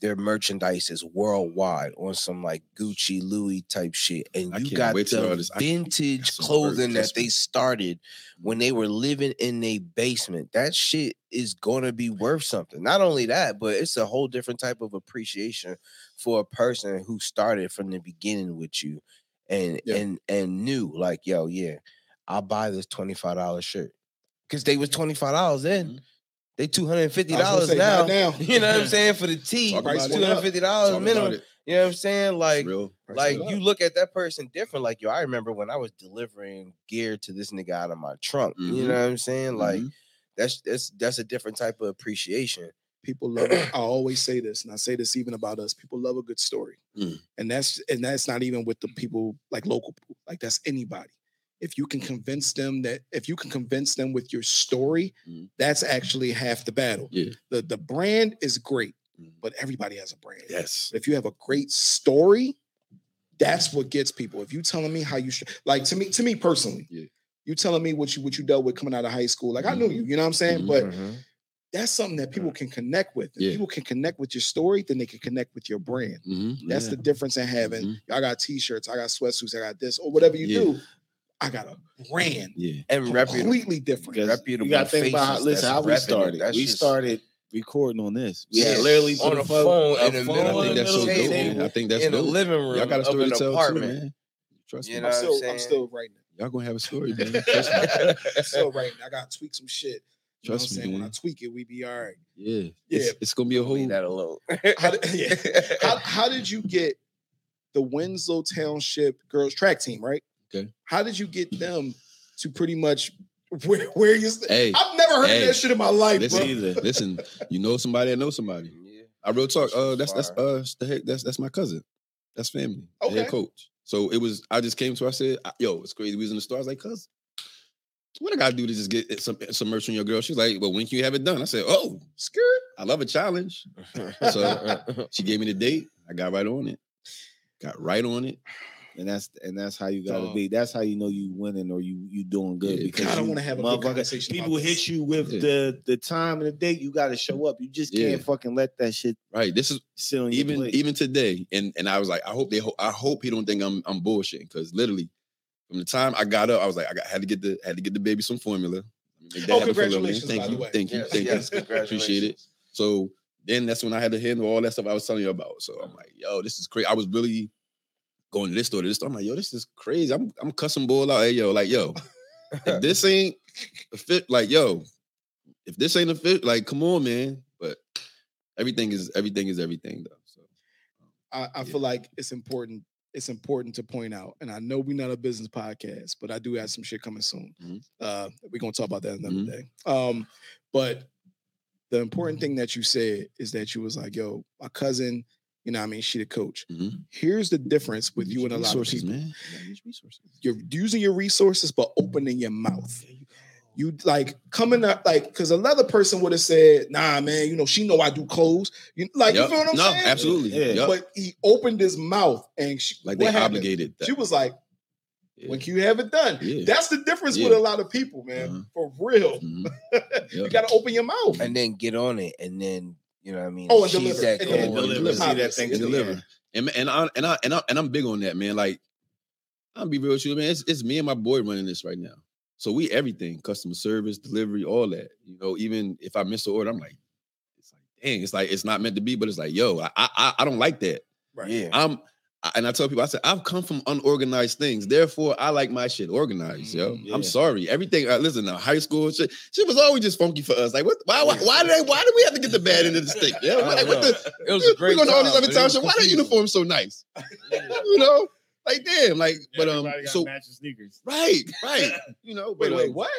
their merchandise is worldwide on some like Gucci, Louis type shit, and I you got wait till all the vintage clothing that they started when they were living in a basement. That shit is gonna be worth something. Not only that, but it's a whole different type of appreciation for a person who started from the beginning with you and Yeah. and and knew like, yo, yeah, I'll buy this $25 shirt. Cause they was $25 then. Mhm. They two hundred and fifty dollars now. You know what I'm saying for the tee, Talk it's about two hundred fifty dollars minimum. You know what I'm saying? Like, like you look at that person different. Like, yo, I remember when I was delivering gear to this nigga out of my trunk. You Mhm. know what I'm saying? Like, Mhm. that's that's that's a different type of appreciation. people love it. I always say this, and I say this even about us. People love a good story. Mm. And that's and that's not even with the people like local people. Like that's anybody. If you can convince them that if you can convince them with your story, Mm. that's actually half the battle. Yeah. The the brand is great, Mm. but everybody has a brand. Yes. If you have a great story, that's what gets people. If you telling me how you should like to me, to me personally, Yeah. you telling me what you what you dealt with coming out of high school. Like I Mm-hmm. knew you, you know what I'm saying? Mhm. But that's something that people can connect with. If Yeah. people can connect with your story, then they can connect with your brand. Mhm. That's Yeah. the difference in having y'all got t-shirts, I got sweatsuits, I got this, or whatever you Yeah. do. I got a brand Yeah. and reputable. completely different. Because reputable you gotta think about how, listen how we repping started. That's we just- started recording on this. We Yeah, literally on put a phone in the And middle I of think the that's so dope. man. I think that's in the living room Y'all got a story to tell apartment. too, man. Trust You me. know I'm what I'm still, I'm still writing. Y'all gonna have a story, man. Trust me. I'm still writing. I gotta tweak some shit. You know what I'm Trust me, saying? When I tweak it, we be all right. Yeah. Yeah. It's, it's gonna be a whole. Leave that alone. How did, yeah. how, how did you get the Winslow Township girls track team, right? Okay. How did you get them to pretty much where, where you st- Hey, I've never heard hey, that shit in my life, listen, bro. either. listen. You know somebody that knows somebody. yeah. I real talk. That Uh, that's that's uh the head, that's that's my cousin. That's family. Okay. head coach. So it was. I just came to. her, I said, "Yo, it's crazy. We was in the store. I was like, cuz, what I gotta do to just get some some merch on your girl?" She's like, "Well, when can you have it done?" I said, "Oh, Skirt. I love a challenge." So she gave me the date. I got right on it. Got right on it. And that's and that's how you gotta Dog. be. That's how you know you winning or you you doing good. Yeah, because God, I you- wanna have a good motherfucker- conversation about People this. hit you with Yeah. the the time and the date. You gotta show up. You just Yeah. can't fucking let that shit Right. This is sit on even plate. even today. And and I was like, I hope they ho- I hope he don't think I'm I'm bullshitting because literally from the time I got up, I was like, I got had to get the had to get the baby some formula. Oh, happen for Lil Wayne. congratulations, Thank by you, the way. thank you, Yes, thank yes, you. Appreciate it. So then that's when I had to handle all that stuff I was telling you about. So I'm like, yo, this is crazy. I was really going to this store to this store. I'm like, yo, this is crazy. I'm I'm cussing bull out. Hey, yo, like, yo, if this ain't a fit, like, yo, if this ain't a fit, like, come on, man. But everything is everything is everything though. So I, I Yeah. feel like it's important. It's important to point out, and I know we're not a business podcast, but I do have some shit coming soon. Mhm. Uh, we're gonna talk about that another Mhm. day. Um, but the important thing that you said is that you was like, "Yo, my cousin, you know, what I mean, she the coach." Mhm. Here's the difference with you Use and a lot of resources, people. man. You use resources. You're using your resources, but opening your mouth. You like coming up like because another person would have said, "Nah, man, you know, she know I do clothes." You like, Yup. you feel what I'm no, saying? absolutely. Yeah. Yup. But he opened his mouth and she, like they happened? obligated. That. She was like, Yeah. "When can you have it done?" Yeah. That's the difference with a lot of people, man. Uh-huh. For real, Mhm. you got to open your mouth. and then get on it, and then you know what I mean. Oh, and achieve deliver. that And goal then and deliver. deliver. See that thing and deliver. And and I and I and I and I'm big on that, man. Like I'll be real with you, man. It's, it's me and my boy running this right now. So we everything, customer service, delivery, all that. You know, even if I miss an order, I'm like, it's like, dang, it's like it's not meant to be, but it's like, yo, I I I don't like that. Right. Yeah. I'm and I tell people, I said, I've come from unorganized things. Therefore, I like my shit organized, yo. Mhm, I'm sorry. Everything, uh, listen, now, high school shit, shit was always just funky for us. Like, what? Why? Why, why do they? Why do we have to get the bad end of the stick? Yeah, like, what the? It was great. go to all these other but it. Why the confusing. uniform so nice? you know, like damn, like, but um, so matching sneakers. right, right, you know, but Wait, wait, um, what?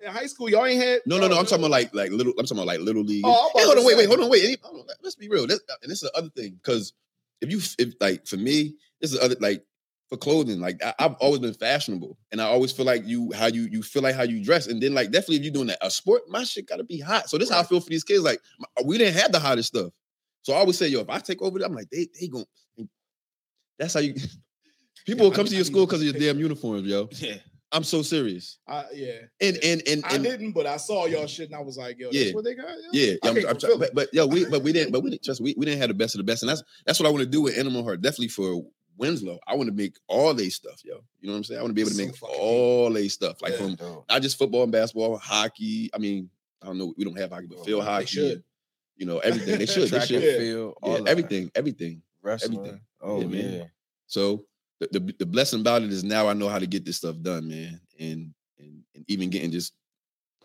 In high school, y'all ain't had no, no, no. I'm talking about like, like little. I'm talking about like little league. Oh, Hey, hold on, wait, wait, hold on, wait. Hold on, Let's be real. This, and this is the other thing because if you, if like for me, this is other like for clothing. Like I, I've always been fashionable, and I always feel like you how you you feel like how you dress, and then like definitely if you're doing that a sport, my shit got to be hot. So this is how I feel for these kids. Like my- we didn't have the hottest stuff, so I always say, yo, if I take over, I'm like they they going That's how you. People will I come need- to I your need school because of your damn uniforms, yo. Yeah. I'm so serious. I, yeah. And and and, I didn't, but I saw y'all shit and I was like, yo, Yeah. that's what they got. Yeah, I I'm, I'm trying, but, but yo, we but we didn't, but we didn't trust. We, we didn't have the best of the best, and that's that's what I want to do with Animal Heart. Definitely for Winslow, I want to make all they stuff, yo. You know what I'm saying? I want to be able to make fucking all they stuff, like Yeah. from not just football and basketball, hockey. I mean, I don't know, we don't have hockey, but Oh, field hockey. should. You know everything. They should. they and should. Yeah. field, all Yeah, everything, everything. wrestling. everything. Oh Yeah, yeah, man. So the, the the blessing about it is now I know how to get this stuff done, man, and and, and even getting just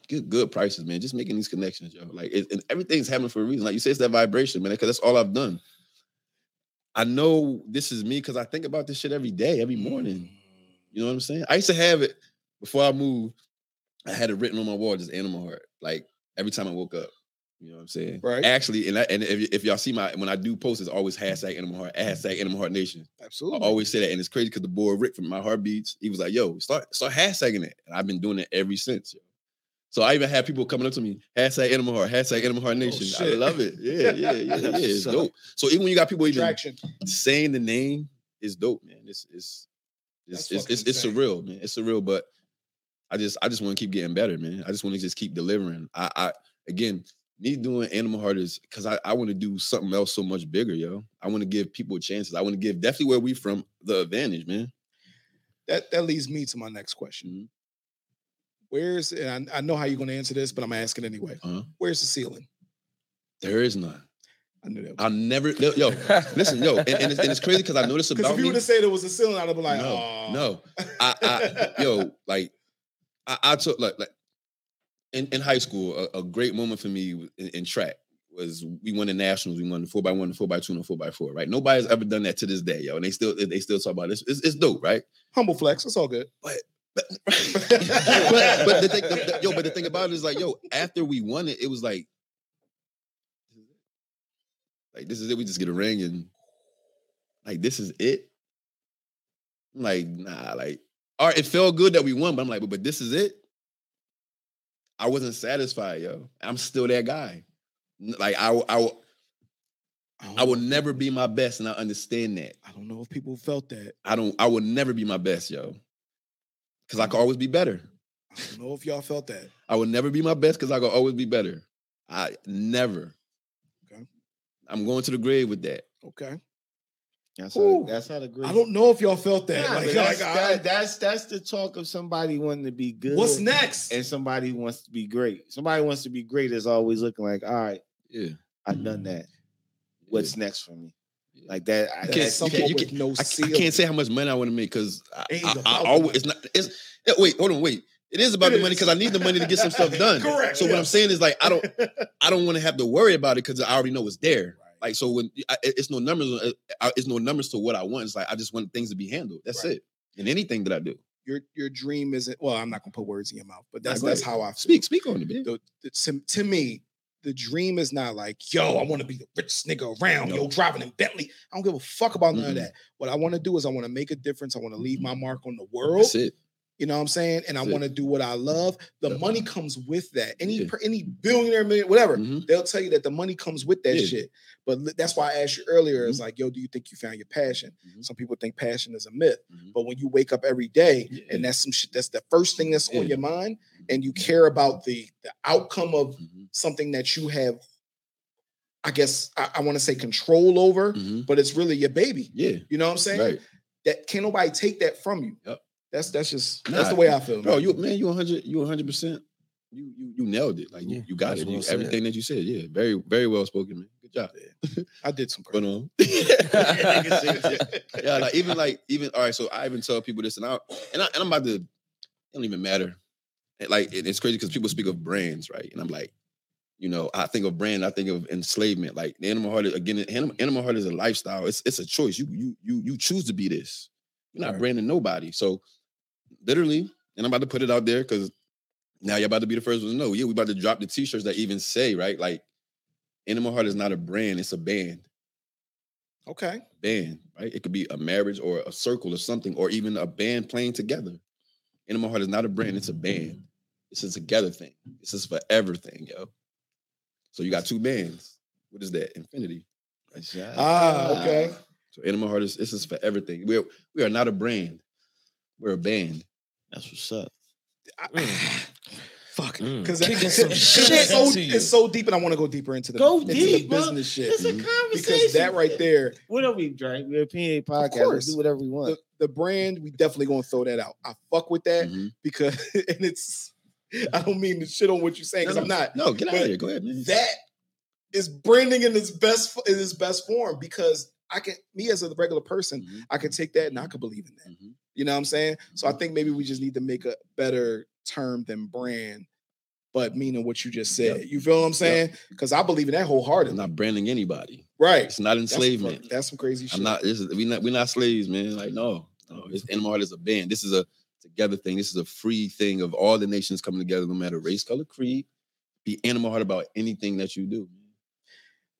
good good prices, man. Just making these connections, yo. Like it, and everything's happening for a reason. Like you say, it's that vibration, man. Because that's all I've done. I know this is me because I think about this shit every day, every morning. Mm. You know what I'm saying? I used to have it before I moved. I had it written on my wall, just animal heart. Like every time I woke up. You know what I'm saying? Right. Actually, and I, and if, if y'all see my when I do post, it's always hashtag animal heart, hashtag animal heart nation. Absolutely. I always say that, and it's crazy because the boy Rick from My Heartbeats, he was like, "Yo, start start hashtagging it," and I've been doing it ever since. So I even have people coming up to me, hashtag Animal Heart, hashtag Animal Heart oh, Nation. I Oh, shit. love it. Yeah, yeah, yeah, yeah. It's So- dope. So even when you got people even Traction. saying the name, it's dope, man. It's it's That's it's it's, it's, it's surreal, man. It's surreal, but I just I just want to keep getting better, man. I just want to just keep delivering. I I again me doing Animal Heart is because I, I want to do something else so much bigger, yo. I want to give people chances. I want to give definitely where we from the advantage, man. that that leads me to my next question. Mhm. Where's and I, I know how you're going to answer this, but I'm asking anyway. Uh-huh. Where's the ceiling? There is none. I knew that. I never yo listen yo, and, and, it's, and it's crazy because I noticed about if you would have said there was a ceiling, I'd have been like, no, oh no, I, I yo like I, I took like like in, in high school a, a great moment for me in, in track was we won the nationals we won the four by one the four by two and the four by four right nobody's ever done that to this day yo and they still they still talk about it. It's, it's, dope right humble flex. It's all good. but but, but the thing, the, the- yo, but the thing about it is like, yo, after we won it, it was like, like this is it. We just get a ring and like this is it. I'm like, nah, like, all right, it felt good that we won, but I'm like, but, but this is it. I wasn't satisfied, yo. I'm still that guy. Like I, will- I, will- I will never be my best, and I understand that. I don't know if people felt that. I don't. I will never be my best, yo, because I can always be better. I don't know if y'all felt that. I will never be my best because I will always be better. I never. Okay. I'm going to the grave with that. Okay. That's Ooh. how, that's how the great. I don't know if y'all felt that. Yeah, like, that's, like, I- that- that's that's the talk of somebody wanting to be good. what's next? And somebody wants to be great. Somebody wants to be great is always looking like, all right, Yeah. I've done mm. that. What's next for me? Like that. I, You can't- you can't- no I, I can't say how much money I want to make because I, I, I always it's not it's yeah, wait hold on wait it is about It the money because I need the money to get some stuff done. Correct, So what I'm saying is like I don't I don't want to have to worry about it because I already know it's there. Like so when I, it's no numbers uh, it's no numbers to what I want. It's like I just want things to be handled. That's Right. it. In anything that I do. your your dream isn't well, I'm not gonna put words in your mouth, but that's that's how I feel. Speak speak on it, man. The, the- to, to me, the dream is not like, yo, I want to be the richest nigga around, yo, driving in Bentley. I don't give a fuck about none of Mm-mm. that. What I want to do is I want to make a difference. I want to leave my mark on the world. That's it. You know what I'm saying? And I That's want to do what I love. The money comes with that. Any Yeah. any billionaire, million, whatever, Mhm. they'll tell you that the money comes with that Yeah. shit. But that's why I asked you earlier. It's like, yo, do you think you found your passion? Mhm. Some people think passion is a myth, Mhm. but when you wake up every day Yeah. and that's some shit, that's the first thing that's on your mind, and you care about the the outcome of Mhm. something that you have, I guess I, I want to say control over, Mhm. but it's really your baby. Yeah. You know what I'm saying? Right. That can't nobody take that from you. Yep. That's that's just Nah, that's the way I feel. Bro, man. you man, you 100, you 100 percent. You you you nailed it. Like Yeah, you, you got it. You- everything that you said. Yeah, very very well spoken, man. Good job. I did some But crazy. um, yeah, like even like even all right. So I even tell people this, and I and I and I'm about to. It don't even matter. And, Like it- it's crazy because people speak of brands, right? And I'm like, you know, I think of brand, I think of enslavement. Like the animal heart is again, animal, animal heart is a lifestyle. It's it's a choice. You you you you choose to be this. You're not Right. branding nobody. So literally, and I'm about to put it out there because now you're about to be the first one to know. Yeah, we about to drop the t-shirts that even say, right? Like Animal Heart is not a brand, it's a band Okay. band, right? It could be a marriage or a circle or something, or even a band playing together. Animal Heart is not a brand, it's a band. It's a together thing. It's a forever thing, yo. So you got two bands. What is that? Infinity. Ah, okay. So Animal Heart is this is for everything. We're we are not a brand. We're a band. That's what's up. I- Fuck. Mm. Because Kicking some shit it's, so, into you. it's so deep, and I want to go deeper into the, Go into deep, the bro. business shit. It's a Mhm. conversation. Because that right there, What are we, Drake? We're a PA podcast. course. We do whatever we want. the, the brand, we definitely gonna throw that out. I fuck with that Mhm. because and it's I don't mean to shit on what you're saying because No, I'm not. No, get out of here. Go ahead, man. That is branding in its best in its best form because I can me as a regular person, Mhm. I can take that and I can believe in that. Mhm. You know what I'm saying? So I Mhm. think maybe we just need to make a better term than brand, but meaning what you just said. Yep. You feel what I'm saying? Because I believe in that I'm wholeheartedly. not branding anybody. right. It's not That's enslavement. that's some crazy shit. I'm not. This is we not. We're not slaves, man. Like no, no. It's Animal Heart is a band. This is a together thing. This is a free thing of all the nations coming together, no matter race, color, creed. Be Animal Heart about anything that you do.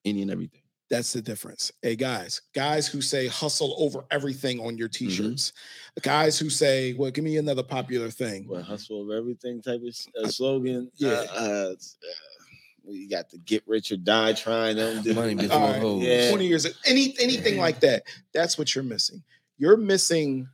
Any and everything. That's the difference. Hey guys, guys who say hustle over everything on your t-shirts. Guys who say, well, give me another popular thing. What hustle of everything type of uh, slogan. yeah. Uh, uh, it's, uh, we got the get rich or die trying them. Money All before right. hoes. Yeah. 20 years, any anything like that. That's what you're missing. You're missing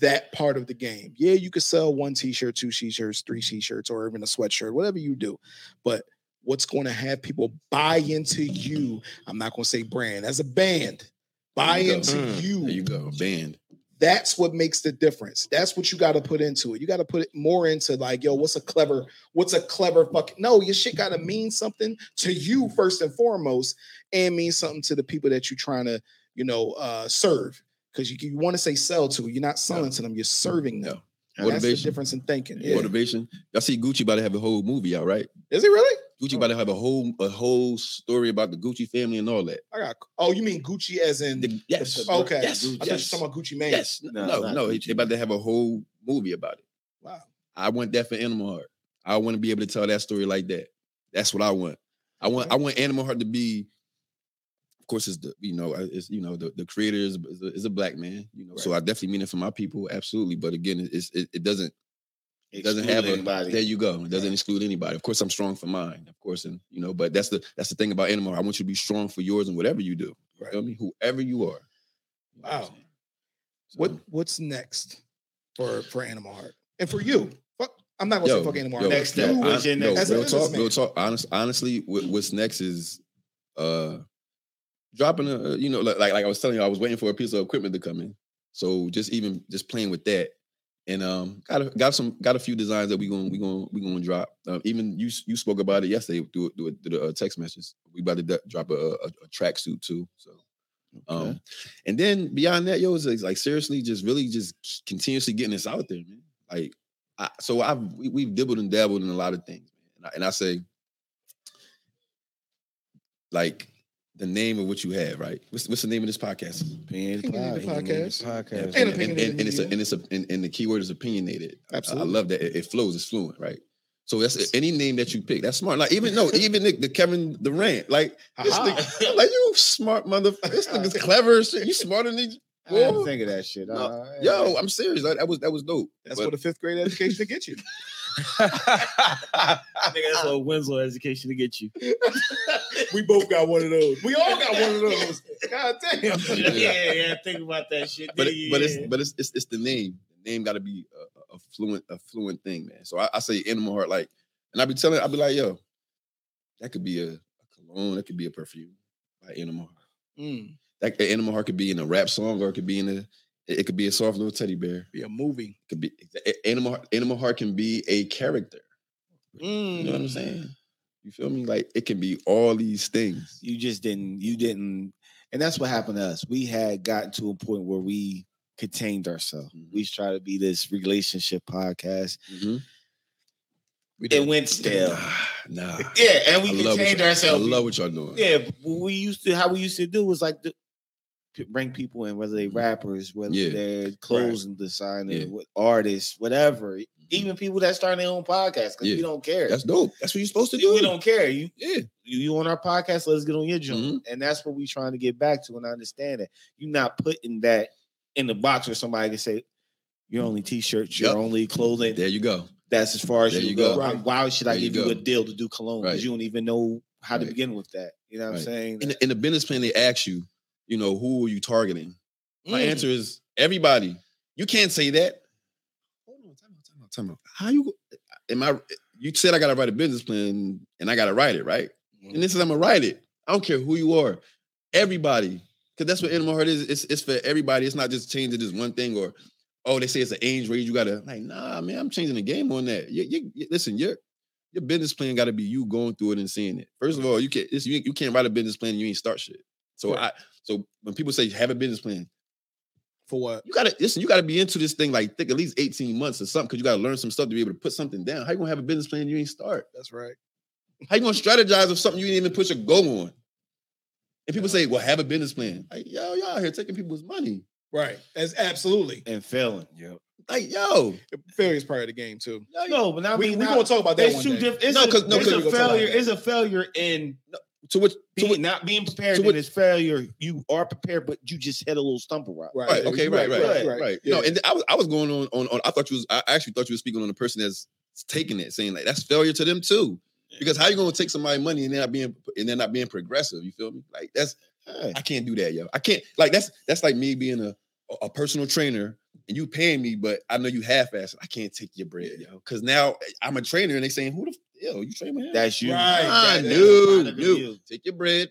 that part of the game. Yeah, you could sell one t-shirt, two t-shirts, three t-shirts, or even a sweatshirt, whatever you do. But what's going to have people buy into you? I'm not going to say brand as a band. Buy you into Mm. you. There you go. Band. That's what makes the difference. That's what you got to put into it. You got to put it more into like, yo, what's a clever, what's a clever fucking no, your shit gotta mean something to you first and foremost, and mean something to the people that you're trying to, you know, uh serve. Because you, you want to say sell to, you're not selling to them, you're serving them. And that's the Motivation. difference in thinking. Yeah. Motivation. Y'all see Gucci about to have a whole movie out, right? Is it really? Gucci about oh. to have a whole a whole story about the Gucci family and all that. I got. Oh, you mean Gucci as in? The- yes. okay. Yes. I thought you were talking about Gucci Mane. Yes. No, No, not no. They about to have a whole movie about it. Wow. I want that for Animal Heart. I want to be able to tell that story like that. That's what I want. I want I want Animal Heart to be, of course, it's the you know it's you know the, the creator is, is, a, is a black man. You know, so I definitely mean it for my people, absolutely. But again, it's it, it doesn't it doesn't have a anybody. there you go. It doesn't exclude anybody. Of course, I'm strong for mine, of course, and you know, but that's the that's the thing about Animal. I want you to be strong for yours and whatever you do. You Right. feel me? Whoever you are. You know what I'm Wow. saying? What What's next for for Animal Heart and for you? Fuck, I'm not gonna Yo, say fuck Animal yo, Next step. You- hon- What's your yo, next As real talk, real talk. Honest, honestly, what, what's next is uh dropping a you know like like I was telling you, I was waiting for a piece of equipment to come in. So just even just playing with that, and um got a, got some got a few designs that we going we going we going to drop. Um, even you you spoke about it yesterday through through, through the uh, text message. We about to d- drop a, a, a tracksuit too. So. Um, and then beyond that, yo, it's like, like seriously, just really just continuously getting this out there, man. Like, I, so I've we, we've dibbled and dabbled in a lot of things, man. And I, and I say, like, the name of what you have, right? What's what's the name of this podcast? Opinionated pod- podcast. Podcast. And and, and, and, and it's a, and it's a and, and the keyword is opinionated. Absolutely. I love that it, it flows, it's fluent, right? So that's any name that you pick. That's smart. Like even no, even the, the Kevin Durant, like this Aha. nigga, like you smart motherfucker. This nigga's clever. shit. You smarter than these. I didn't think of that shit. No, Uh, Yo, I'm serious. That, that was that was dope. That's But- what a fifth grade education to get you. I think that's what Winslow education to get you. we both got one of those. We all got one of those. God damn. yeah, yeah, yeah. Think about that shit. but yeah, it, but it's but it's it's, it's the name. The name got to be a, a fluent a fluent thing, man. So I, I say Animal Heart, like, and I be telling, I be like, yo, that could be a, a cologne, that could be a perfume by Animal Heart. Mm, That Animal Heart could be in a rap song, or it could be in a, it, it could be a soft little teddy bear. be a movie. It could be Animal Heart- Animal Heart can be a character. Mm. You know what I'm saying? You feel me? Like it can be all these things. you just didn't you didn't and that's what happened to us we had gotten to a point where we contained ourselves Mhm. we tried to be this relationship podcast Mhm. We it went stale Nah, nah. yeah and we I contained ourselves I love what y'all doing. yeah we used to how we used to do was like the, bring people in whether they rappers whether Yeah. they're clothes designers Yeah. artists whatever even people that start their own podcast because Yeah. we don't care That's dope. That's what you're supposed to do. we don't care you Yeah. you, you on our podcast, let's get on your joint. Mm-hmm. And that's what we're trying to get back to. And I understand that you're not putting that in the box where somebody can say, you're only t-shirts, you're Yep. only clothing. There you go. That's as far as There you, you go. go. Why- Why should I There you give you, go. a deal to do cologne? Because Right. you don't even know how to begin with that. You know what Right. I'm saying? In the, in the business plan, they ask you, you know, who are you targeting? My Mm. answer is everybody. You can't say that. Hold on, time out, time out, time out. How you? Eh, am I? Eh, you said I got to write a business plan, and I got to write it, right? And this is I'm gonna write it. I don't care who you are, everybody, because that's what mm. Animal Heart is. It's, it's for everybody. It's not just changing this one thing or, oh, they say it's an age range. You gotta like, nah, man, I'm changing the game on that. You, you, you- listen, your your business plan got to be you going through it and seeing it. First of all, you can't it's, you, you can't write a business plan and you ain't start shit. So I so when people say you have a business plan, For what? you gotta listen, you gotta be into this thing like think at least 18 months or something because you gotta learn some stuff to be able to put something down. How you gonna have a business plan you ain't start? That's right. How you gonna strategize if something you didn't even put your go on? And people say, well, have a business plan. Like, yo, y'all here taking people's money. Right. That's absolutely. and failing. Yep. Like, yo, Failure is part of the game too. No, but now we're we gonna talk about that it's one two different. No, a, 'cause- no, it's 'cause a we gonna talk about failure. It's a failure in so what? So being, what not being prepared. so So what- failure. You are prepared, but you just hit a little stumble rock. Right. right, okay, right, right, right, Yeah. No, and I was I was going on, on on I thought you was I actually thought you were speaking on the person that's taking it, saying like that's failure to them too. Because how you gonna take somebody money and they're not being and they're not being progressive? You feel me? Like that's Hey. I can't do that, yo. I can't like that's that's like me being a a personal trainer and you paying me, but I know you half-assed. I can't take your bread, yo. Because now eh, I'm a trainer and they saying, "Who the f- yo you train with him?" That's you. Right. Ah, that- that- no, that's Take your bread.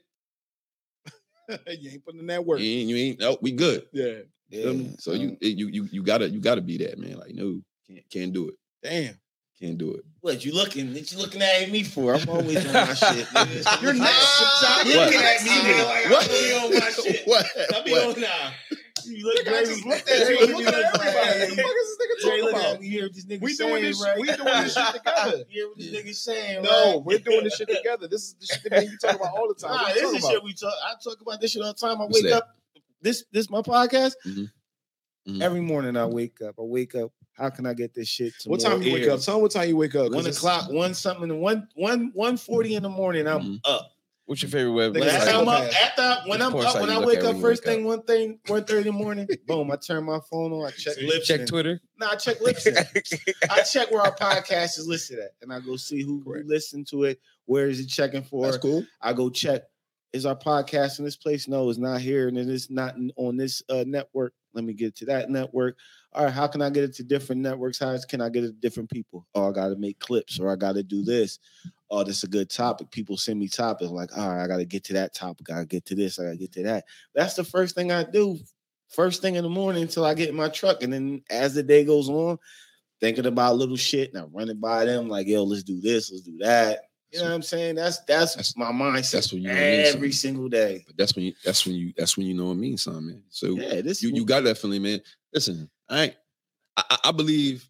you ain't putting in that work. You ain't, you ain't. No, we good. Yeah. You feel me? Yeah, So you you you you gotta you gotta be that man. Like no, can't can't do it. Damn. Can't do it. What you looking? What you looking at me for? I'm always on my shit. nigga. You're next. Stop looking at me, nigga. Like What? I'm be on my shit. What? Stop be What? on now. You look Nigga, I just looked at you. Dre looking at everybody. What the fuck is this nigga talking about? me. Hear what this nigga We saying, doing this. right? We doing this shit together. Hear what this nigga saying? No, right? we're doing this shit together. This is the shit that you talk about all the time. Nah, What this is about? shit we talk. I talk about this shit all the time. I What's wake that? up. This this my podcast. Mhm. Mhm. Every morning I wake up. I wake up. How can I get this shit to What more time you wake up? Tell me what time you wake up. One o'clock, one something, one one one forty in the morning. I'm Mhm. up. What's your favorite web? Nigga, When I, am up after when I'm up when I wake up first thing one thing one thirty in the morning. Boom! I turn my phone on. I check lips. Check Twitter. No, I check listen. I check where our podcast is listed at, and I go see who, who listened to it. Where is it checking for? That's cool. I go check. Is our podcast in this place? No, it's not here, and it is not on this uh, network. Let me get to that network. All right, how can I get it to different networks? How can I get it to different people? Oh, I got to make clips, or I got to do this. Oh, this is a good topic. People send me topics like, all right, I got to get to that topic. I got to get to this. I got to get to that. That's the first thing I do. First thing in the morning until I get in my truck, and then as the day goes on, thinking about little shit, and I run it by them like, yo, let's do this, let's do that. You know what I'm saying? That's that's, That's- my mindset That's when you know every single day. But that's when you that's when you that's when you know it means something, man. So Yeah, this you you got that feeling, man. Listen, I ain't I, I- believe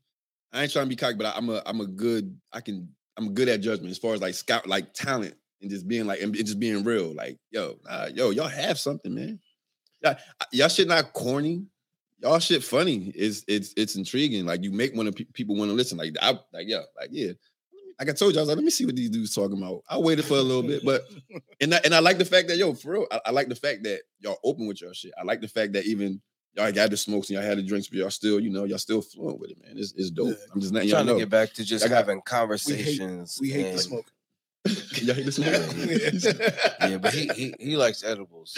I ain't trying to be cocky, but I, I'm a I'm a good I can I'm good at judgment as far as like scout like talent and just being like and just being real. Like yo, nah, yo, y'all have something, man. Y'all, y'all shit not corny. Y'all shit funny. It's it's it's intriguing. Like you make one of pe- people want to listen. Like I like yeah, like yeah. Like I told you, I was like, let me see what these dudes talking about. I waited for a little bit, but and I, and I like the fact that yo, for real, I, I like the fact that y'all open with your shit. I like the fact that even y'all got the smokes and y'all had the drinks, but y'all still, you know, y'all still fluent with it, man. It's, it's dope. Yeah. I'm just letting I'm y'all trying to get back to just I got- having conversations. We hate and- the smoke. y'all hate the smoke? Yeah, but he he, he likes edibles.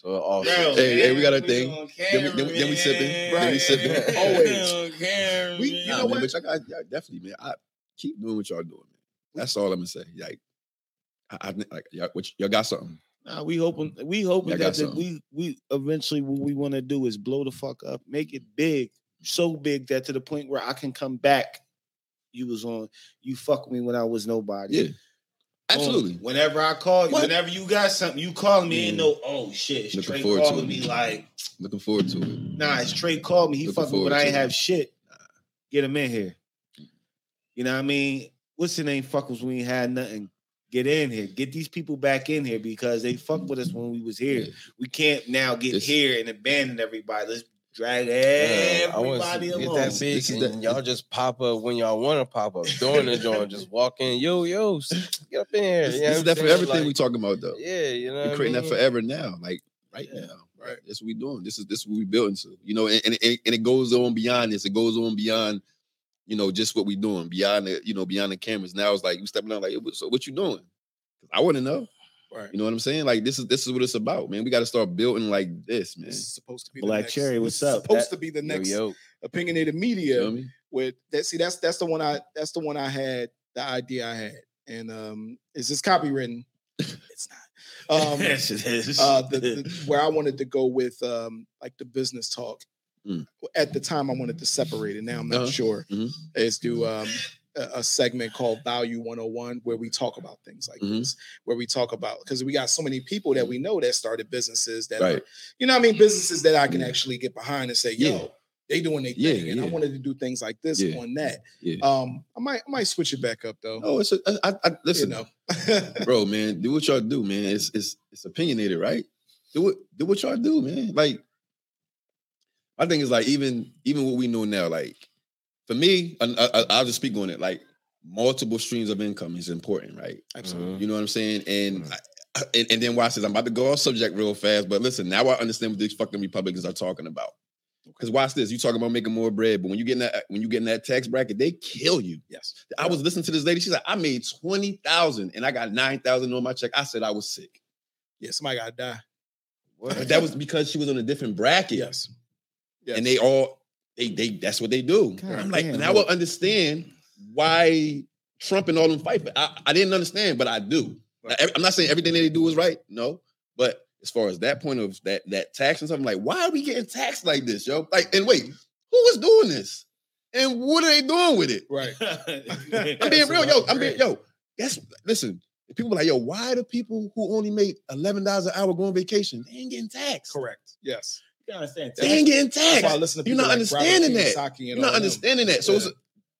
So all Bro, Hey, hey, we got a man, thing. on Then we- then we- then we sipping. man. Then we sipping. Always. On camera, We- you Nah, know man, what? But y'all, got, y'all definitely, man. I keep doing what y'all doing, man. That's all I'm gonna say. Like, I, I like y'all, what, y'all got something. Nah, we hoping we hoping Y'all got that we we eventually what we want to do is blow the fuck up, make it big, so big that to the point where I can come back. You was on, you fuck me when I was nobody. Yeah, absolutely. Whenever I call you, What? whenever you got something, you call me and Yeah. know, oh shit, Looking straight forward to calling me like, Looking forward to it. nah, it's Traye called me. He Looking fuck me when forward I ain't it. have shit. Get him in here. You know what I mean? What's the name? Fuck us when we ain't had nothing. Get in here. Get these people back in here because they fuck with us when we was here. Yeah. We can't now get This- here and abandon everybody. Let's drag Yeah, I want to everybody get along. that big, and the- y'all just pop up when y'all want to pop up. During the joint, just walk in, yo, yo, s- get up in here. This, You know this what is that for saying? everything we Like, talking about though. Yeah, you know, We're what I creating that forever now, like right Yeah, now. right. That's what we doing. This is this what we building to. You know, and, and, and and it goes on beyond this. It goes on beyond, you know, just what we doing beyond the, you know, beyond the cameras. Now it's like you stepping out, like, so what you doing? I want to know. Right. You know what I'm saying? Like this is this is what it's about, man. We got to start building like this, man. This is supposed to be Black the next, Cherry, what's up? Supposed That- to be the next yo. opinionated You media. know me? with that see that's that's the one I that's the one I had the idea I had and um is this copywritten it's not um yes, it is. uh the, the where I wanted to go with um like the business talk Mm. at the time I wanted to separate it now I'm not Uh-huh. sure Mhm. is do um a, segment called value 101 where we talk about things like Mhm. this where we talk about because we got so many people that we know that started businesses that Right. are, you know what I mean businesses that I can actually get behind and say yo Yeah. they doing their Yeah, thing and I wanted to do things like this Yeah. on that Yeah. um, I might I might switch it back up though. Oh, it's a, I, I, listen, you know, bro, man. Do what y'all do, man. It's it's it's opinionated, right? Do it. Do what y'all do, man. Like, I think it's like even even what we know now. Like, for me, I, I, I'll just speak on it. Like, multiple streams of income is important, right? absolutely. You know what I'm saying? And Mhm. I- and, and then watch this. I'm about to go off subject real fast, but listen, now I understand what these fucking Republicans are talking about. Because watch this, you talking about making more bread, but when you get in that when you get in that tax bracket, they kill you. Yes. I was listening to this lady. She's like, I made twenty thousand and I got nine thousand on my check. I said I was sick, Yeah, somebody gotta die. but that was because she was on a different bracket. Yes. Yes. and they all they they that's what they do. God I'm like, damn, now bro. I understand why Trump and all them fight. But I, I didn't understand, but I do. Right. I, am not saying everything that they do is right, no, but as far as that point of that that tax and something like, why are we getting taxed like this, yo? Like, and wait, who is doing this? And what are they doing with it? Right. I'm being real, yo. I'm being yo. That's listen. People like, yo, why do people who only make eleven dollars an hour go on vacation? They ain't getting taxed. Correct. Yes. You understand? They ain't getting That's why I taxed. listen to You're not like Robert understanding that. And You're not them. understanding that. So, it's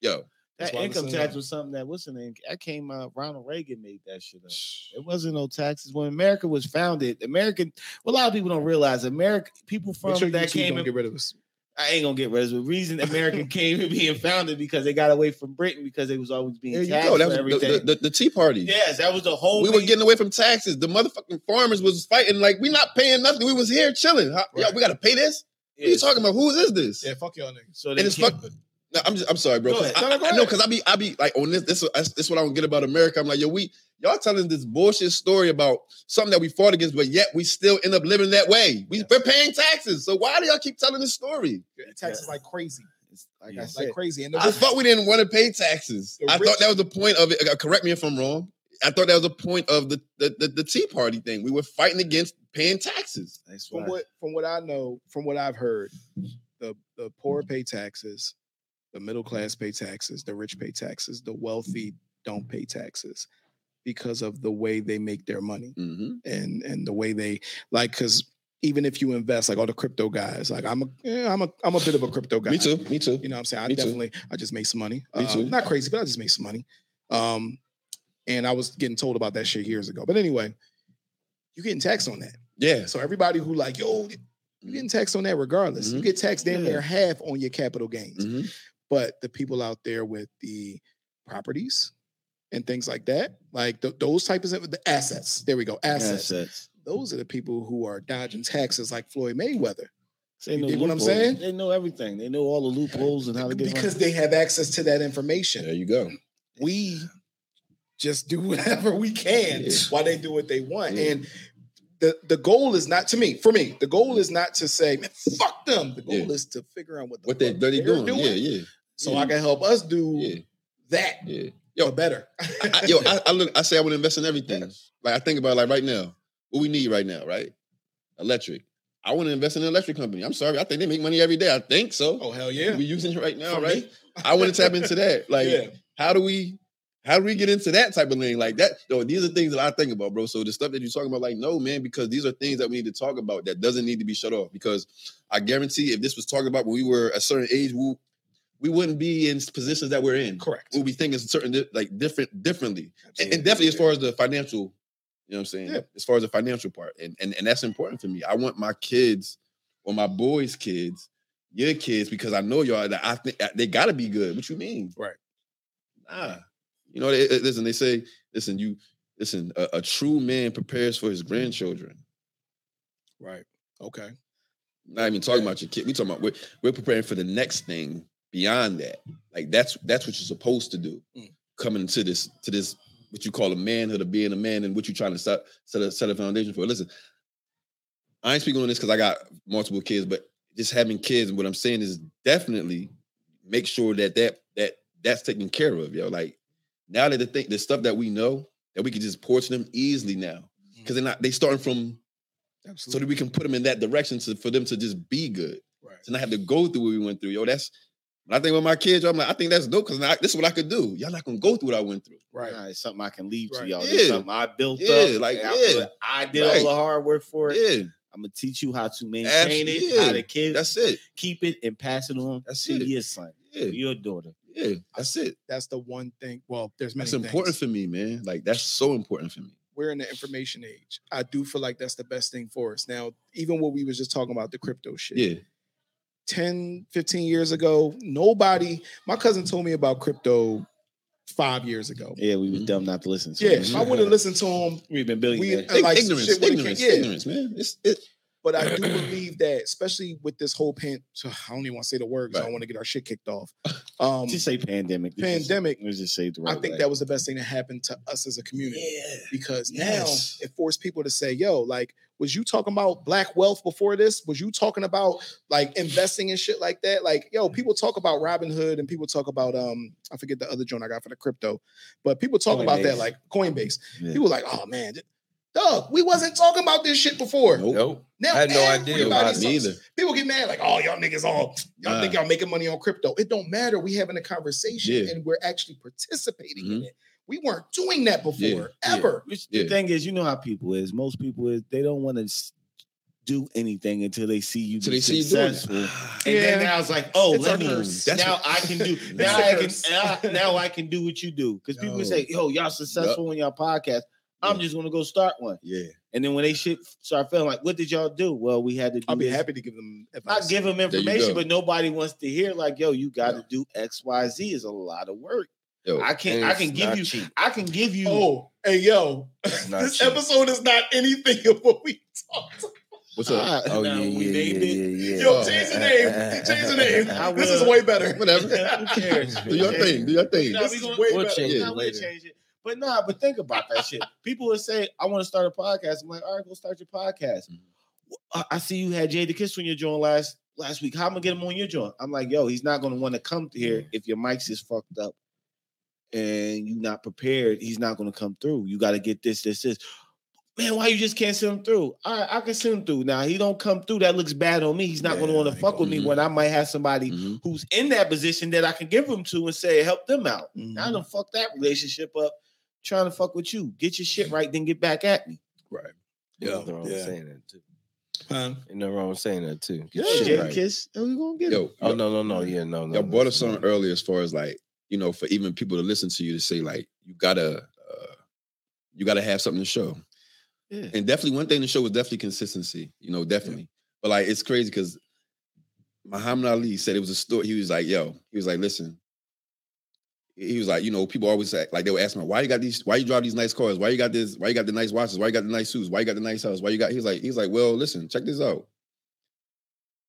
yo, That income tax was something that what's the name? That came out. Ronald Reagan made that shit up. It wasn't no taxes when America was founded. American. Well, a lot of people don't realize America. People from sure that came. don't in- get rid of us. I ain't gonna get rid of. The reason America came to being founded because they got away from Britain because they was always being there you taxed go. That for was everything. the, the, the, the Tea Party. yes, that was the whole. we were getting away from taxes. The motherfucking farmers was fighting like we not paying nothing. We was here chilling. How, yo, we got to pay this. What are you talking about? Who is is this? Yeah, fuck y'all niggas. So And they it's kept- fuck. No, I'm just, I'm sorry, bro. Go 'cause ahead. I, No, no, go I know ahead. because I be I be like on this. This this this what I don't get about America. I'm like, yo, we y'all telling this bullshit story about something that we fought against, but yet we still end up living that way. We, We're paying taxes. So why do y'all keep telling this story? Taxes like crazy. It's like Yeah, I said, like crazy. And the I rich- thought we didn't want to pay taxes. I thought that was the point of it. Uh, Correct me if I'm wrong. I thought that was the point of the the, the, the Tea Party thing. We were fighting against paying taxes. that's from what from what I know, from what I've heard, the the poor pay taxes, the middle class pay taxes, the rich pay taxes, the wealthy don't pay taxes because of the way they make their money Mm-hmm. and and the way they like because even if you invest like all the crypto guys like i'm a yeah, i'm a i'm a bit of a crypto guy Me too. Me too. you know what i'm saying i Me too. definitely i just made some money Me Uh, too. not crazy but i just made some money um and i was getting told about that shit years ago but anyway you're getting taxed on that Yeah. so everybody who like yo you're getting taxed on that regardless you Mhm. get taxed damn Yeah. near half on your capital gains Mhm. But the people out there with the properties and things like that like th- those types of the assets there we go assets assets. those are the people who are dodging taxes like Floyd Mayweather They You know what I'm saying? They know everything. They know all the loopholes and how to get because money. they have access to that information. There you go. We just do whatever we can Yeah. while they do what they want. Yeah. And the, the goal is not to me, for me, the goal is not to say, man, fuck them. The goal Yeah. is to figure out what the What they they they're doing? Yeah, yeah, So mm-hmm. I can help us do yeah, that yeah. yo, better. I, yo, I, I look. I say I would invest in everything. Yes. Like I think about like right now, what we need right now, right? Electric. I want to invest in an electric company. I'm sorry, I think they make money every day. I think so. Oh hell yeah. We using it right now, For right? I want to tap into that. Like, yeah. how do we? How do we get into that type of lane like that? Though these are things that I think about, bro. So the stuff that you're talking about, like, no, man, because these are things that we need to talk about that doesn't need to be shut off. Because I guarantee, if this was talked about when we were a certain age, we we wouldn't be in positions that we're in. Correct. We'll be thinking certain like different differently, and, and definitely as far as the financial, you know what I'm saying. Yeah. As far as the financial part, and, and and that's important to me. I want my kids or my boys' kids, your kids, because I know y'all that I think uh, they got to be good. What you mean? Right. Nah. You know, they, they- listen. They say, listen, you listen. A, a true man prepares for his grandchildren. Right. Okay. Not even talking about your kid. We talking about we're, we're preparing for the next thing beyond that. Like that's that's what you're supposed to do. Mm. Coming to this to this what you call a manhood of being a man and what you're trying to set set a, set a foundation for. Listen, I ain't speaking on this because I got multiple kids, but just having kids and what I'm saying is definitely make sure that that that that's taken care of, yo. Like now that the thing the stuff that we know that we can just pour to them easily now because they're not they starting from so that we can put them in that direction to for them to just be good right. to not have to go through what we went through. Yo, that's when I think with my kids, I'm like, I think that's dope because this is what I could do. Y'all not gonna go through what I went through. Right. Nah, it's something I can leave to y'all. Yeah. It's something I built Yeah, up. like, and I, yeah. put- I did Right. all the hard work for it. Yeah, I'm gonna teach you how to maintain Absolutely. it, how the kids that's it. keep it and pass it on That's to it. your son, Yeah, to your daughter. yeah, that's it. That's the one thing. Well, there's many That's important things. for me, man. Like that's so important for me. we're in the information age. I do feel like that's the best thing for us. Now, even what we was just talking about, the crypto shit. Yeah, 10, 15 years ago, nobody, my cousin told me about crypto five years ago. Yeah, we was Mhm. dumb not to listen to. Yeah, him. if I would have listened to him, We've been we, billionaires. uh, like, ignorance, shit ignorance, yeah. ignorance, man. It's it. But I do believe that, especially with this whole pan, I don't even want to say the word 'cause I Right. don't want to get our shit kicked off. Um, just say pandemic. Just- Pandemic, Let's just say the I think way. that was the best thing that happened to us as a community. Yeah, because Yes. now it forced people to say, yo, like, was you talking about black wealth before this? Was you talking about like investing and shit like that? Like, yo, people talk about Robinhood and people talk about um, I forget the other joint I got for the crypto, but people talk about that like Coinbase. Yeah. People like, oh man, th- Dog, we wasn't talking about this shit before. Nope. Nope. Now I had no idea everybody's about it. so- Neither. People get mad like, "Oh, y'all niggas all y'all Nah. think y'all making money on crypto." It don't matter. We having a conversation Yeah. and we're actually participating in Mhm. it. We weren't doing that before Yeah. ever. Which Yeah. the thing is, you know how people is. Most people is they don't want to do anything until they see you Till be they see you doing it. successful. And then Yeah. now it's like, oh, It's let me. That's now what- I can do. Now a I can. Now, now I can do what you do. Because people say, "Yo, y'all successful in your podcast." I'm Yeah. just gonna go start one. Yeah. And then when they shit start feeling like, "What did y'all do?" Well, we had to. Do I'll be this. happy to give them I advice. give them information, but nobody wants to hear like, "Yo, you got to do X, Y, Z." Is a lot of work. Yo, I can. And I can give you. cheap. I can give you. Oh, hey yo, this cheap. episode is not anything of what we talked. about. what's up? Ah, Oh now yeah, we yeah, yeah, it. yeah, yeah. Yo, change the name. Change the name. This is way better. Whatever. Who cares? Do your thing. Do your thing. Nah, This we is gonna- way We'll better. change it Nah, we'll later. change it. But nah, but think about that shit. People would say, I want to start a podcast. I'm like, all right, go start your podcast. Mhm. I, see you had Jadakiss on your joint last last week. How am I gonna get him on your joint? I'm like, yo, he's not gonna want to come here if your mics is fucked up and you're not prepared. He's not gonna come through. You got to get this, this, this. Man, why you just can't send him through? All right, I can send him through. Now he don't come through. That looks bad on me. He's not gonna want to fuck with me know. when I might have somebody Mhm. who's in that position that I can give them to and say help them out. Now I done fuck that relationship up trying to fuck with you. Get your shit right, then get back at me. Right. Yeah, nothing wrong yeah. saying that too. Huh? Ain't nothing wrong with saying that too. Get Yeah, shit right. Kiss. And we gonna get it. Yo, Oh no, no, no, yeah, no, no. Y'all brought up that's something fine. earlier as far as like, you know, for even people to listen to you to say like, you gotta, uh, you gotta have something to show. Yeah. And definitely one thing to show is definitely consistency. You know, definitely. But like, it's crazy because Muhammad Ali said it was a story. He was like, yo, he was like, listen. He was like, you know, people always like they were asking me, why you got these, why you drive these nice cars? Why you got this, why you got the nice watches? Why you got the nice suits? Why you got the nice house? Why you got, he's like, he's like, well, listen, check this out.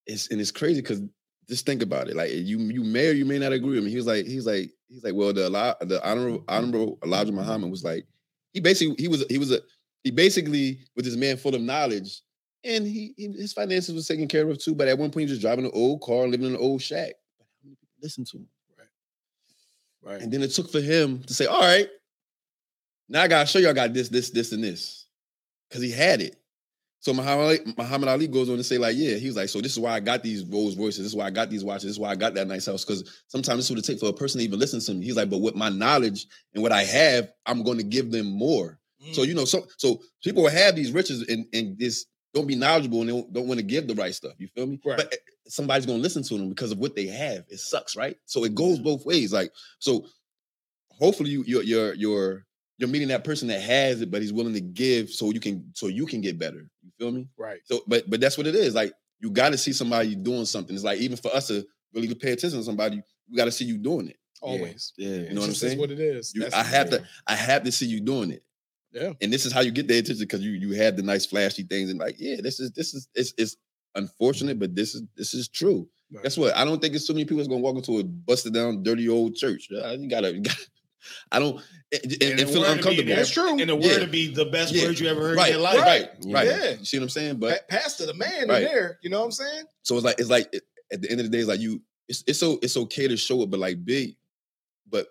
It's and it's crazy because just think about it. Like you you may or you may not agree with me. He was like, he's like, he's like, well, the the honorable honorable Elijah Muhammad was like, he basically he was he was a he basically with this man full of knowledge, and he, he his finances was taken care of too. But at one point, he was driving an old car, living in an old shack. But how many people listen to him? Right. And then it took for him to say, all right, now I gotta show you I got this, this, this, and this. Because he had it. So Muhammad Ali, Muhammad Ali goes on to say, like, yeah, he was like, so this is why I got these Rolls Royces, this is why I got these watches, this is why I got that nice house. Because sometimes this would take for a person to even listen to me. He's like, but with my knowledge and what I have, I'm going to give them more. So you know, so so people will have these riches and and this don't be knowledgeable and they don't, don't want to give the right stuff. You feel me? Right. But eh, somebody's gonna listen to them because of what they have. It sucks, right? So it goes both ways. Like so, hopefully you you're you're you're you're meeting that person that has it, but he's willing to give so you can so you can get better. You feel me? right. So, but but that's what it is. Like you got to see somebody doing something. It's like even for us to really pay attention to somebody, we got to see you doing it. Always. Yeah. You know It what I'm just is saying? what it is. You, I the have to. I have to see you doing it. Yeah. And this is how you get the attention because you you have the nice flashy things and like, yeah, this is this is it's it's unfortunate, but this is this is true. Right. Guess what? I don't think it's so many people that's gonna walk into a busted down, dirty old church. Yeah, You gotta, you gotta I don't eh, and, and, And and the feel be uncomfortable. That's true. And the word Yeah. to be the best Yeah. word you ever heard Right, in your life. right, right. Yeah. You see what I'm saying? But Pa- Pastor, the man Right. in there. You know what I'm saying? so it's like it's like it- at the end of the day, it's like you it's it's so it's okay to show it, but like big, but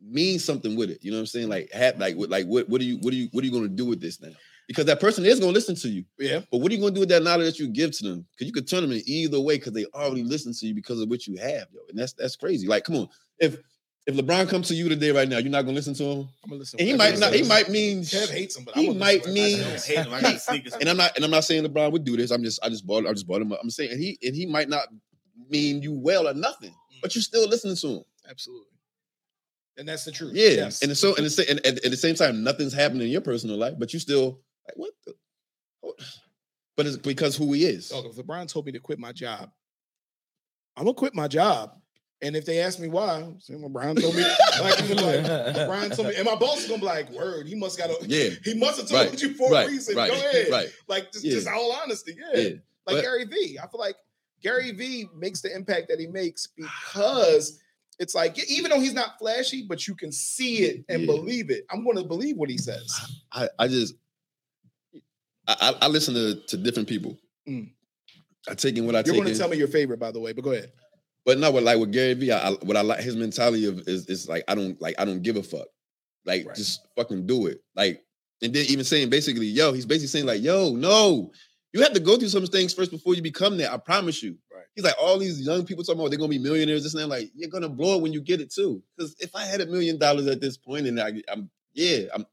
mean something with it. You know what I'm saying? Like have like what like what what are you what are you what are you gonna do with this now? Because that person is gonna listen to you. Yeah. But what are you gonna do with that knowledge that you give to them? Because you could turn them in either way because they already listen to you because of what you have, yo. And that's that's crazy. Like, come on. If if LeBron comes to you today right now, you're not gonna listen to him. I'm gonna listen. And he might not, he might mean Kev hates him, but he might to mean- he I says. hate him. I got sneakers. and I'm not and I'm not saying LeBron would do this. I'm just I just bought I just bought him up. I'm saying and he and he might not mean you well or nothing, mm-hmm. but you're still listening to him. Absolutely. And that's the truth. Yeah. Yes. And so and, it's, and, and at the same time, nothing's happening in your personal life, but you still like what the what? Oh, but it's because who he is. Oh, if LeBron told me to quit my job, I'm gonna quit my job. And if they ask me why, I'm saying LeBron told me. like, I'm gonna be like, LeBron told me, and my boss is gonna be like, "Word, he must got a, Yeah. he must have told Right, you for Right. a reason. Right. Go ahead, Right. like just, Yeah. just all honesty, yeah. Yeah. Like But- Gary Vee, I feel like Gary Vee makes the impact that he makes because it's like even though he's not flashy, but you can see it and Yeah. believe it. I'm going to believe what he says. I, I just I, I, listen to, to different people. Mm. I take in what I take in. You're take going in. to tell me your favorite, by the way, but go ahead. But no, but like with Gary Vee, I, I, what I like his mentality of is is like I don't like I don't give a fuck. Like Right. just fucking do it. Like and then even saying basically, yo, he's basically saying like, yo, no, you have to go through some things first before you become that. I promise you. Right. He's like, all these young people talking about they're gonna be millionaires. This and that. Like, you're gonna blow it when you get it too. Because if I had a million dollars at this point, and I, I'm, yeah, I'm,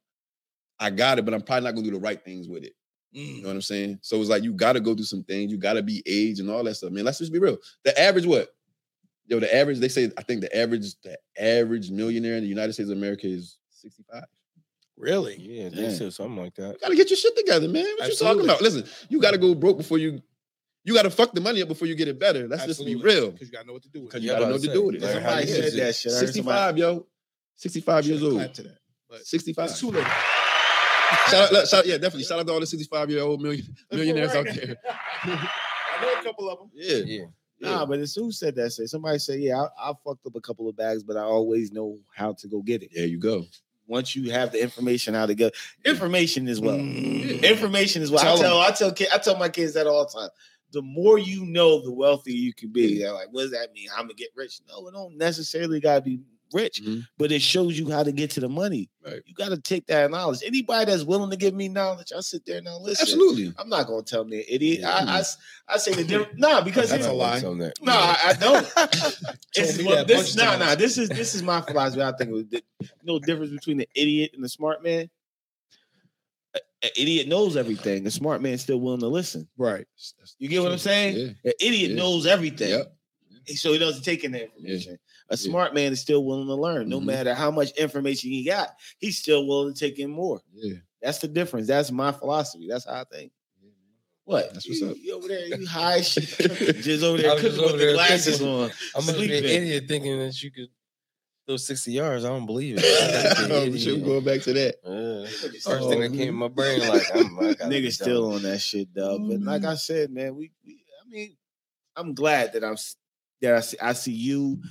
I got it, but I'm probably not gonna do the right things with it. You know what I'm saying? So it's like you got to go through some things. You got to be age and all that stuff. Man, let's just be real. The average what? Yo, the average. They say I think the average the average millionaire in the United States of America is 65. Really? Yeah, Yeah. they said something like that. You gotta get your shit together, man. What you talking about? Listen, you gotta go broke before you. You gotta fuck the money up before you get it better. Let's just be real. Because you gotta know what to do with it. Because you gotta know what to to do with it. learn how Somebody said it. that shit. I heard somebody- 65, yo. 65 years old. to that. But 65. it's too late. Shout out, shout, yeah, definitely. Shout out to all the 65 year old million, millionaires out there. I know a couple of them. Yeah. Yeah. Nah, but it's who said that? Say somebody said, yeah, I, I fucked up a couple of bags, but I always know how to go get it. There you go. Once you have the information how to go, information is well. Mm. Information is well. I Tell 'em. tell I tell kid, I tell my kids that all the time. The more you know, the wealthier you can be. They're like, what does that mean? I'm gonna get rich. No, it don't necessarily gotta be rich, Mhm. but it shows you how to get to the money. Right. You gotta take that knowledge. Anybody that's willing to give me knowledge, I sit there and I listen. Absolutely. I'm not gonna tell me an idiot. Yeah. I, I s- I say the difference. Nah, because That's it's- a lie. On that. no, I, I don't. It's, well, this, bunch of nah, nah. This is this is my philosophy. I think it was the, know difference between the idiot and the smart man. An idiot knows everything. The smart man's still willing to listen. Right. You get what I'm saying? Yeah. An idiot Yeah. knows everything, Yep. so he doesn't take in the information. A smart man is still willing to learn, no Mhm. matter how much information he got. He's still willing to take in more. Yeah. That's the difference. That's my philosophy. That's how I think. What? That's what's you, up. You over there? You high shit? Just over there I was just cooking with over the glasses thinking- on. I'm gonna be an sleeping. idiot thinking that you could throw 60 yards. I don't believe it. I think you're an we should idiot. go back to that. Yeah. First Oh, thing that came in my brain, like I'm I gotta still done. on that shit, though. But like I said, man, we, we I mean, I'm glad that I'm that I see I see you.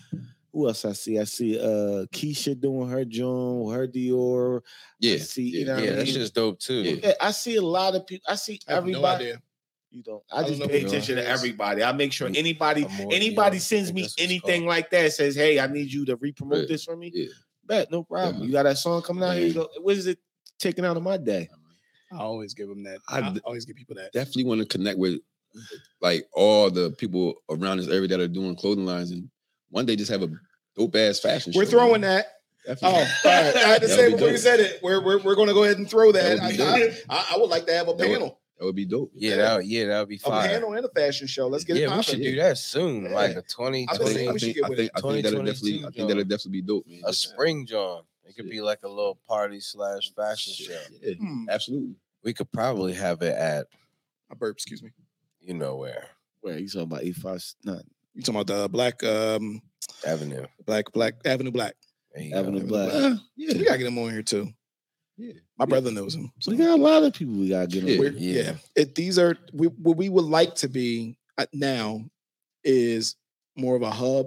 Who else I see? I see uh Keisha doing her John, her Dior. Yeah. I see, you yeah. know what I mean? that shit's dope too. Yeah. Yeah, I see a lot of people. I see I have no everybody. idea. you don't. I I don't just know pay attention to everybody. I make sure anybody more anybody Dior. I sends me that's what it's anything called. like that says, "Hey, I need you to re-promote Right. this for me." Yeah. Bet no problem. Yeah. You got that song coming out here. You go. What is it taking out of my day? I always give them that. I always give people that. Definitely want to connect with like all the people around this area that are doing clothing lines and one day just have a dope ass fashion show. We're show, throwing man. that. Oh, all right. I had to say would be before you said it. We're we're, we're going to go ahead and throw that. That I. I, I would like to have a That would- panel, That would be dope. Yeah, that yeah, that would be fun. a panel and a fashion show. Let's get it yeah, we should do that soon. Yeah. Like a 20, I I think think, 20 I think, I think. I think that'll definitely, 2022 I think that'll definitely be dope, man. a spring John. It could be like a little party slash fashion show. Yeah, Hmm. absolutely. We could probably have it at I burp. Excuse me. you know where Where you talking about? E five? No, You talking about the black um Avenue. black black Avenue Black? There Avenue go. Black. Uh, We yeah, gotta get him on here too. yeah. My brother knows him. so- we got a lot of people we got to get Yeah. on. We're- Yeah. yeah. It, these are we, what we would like to be uh, now is more of a hub.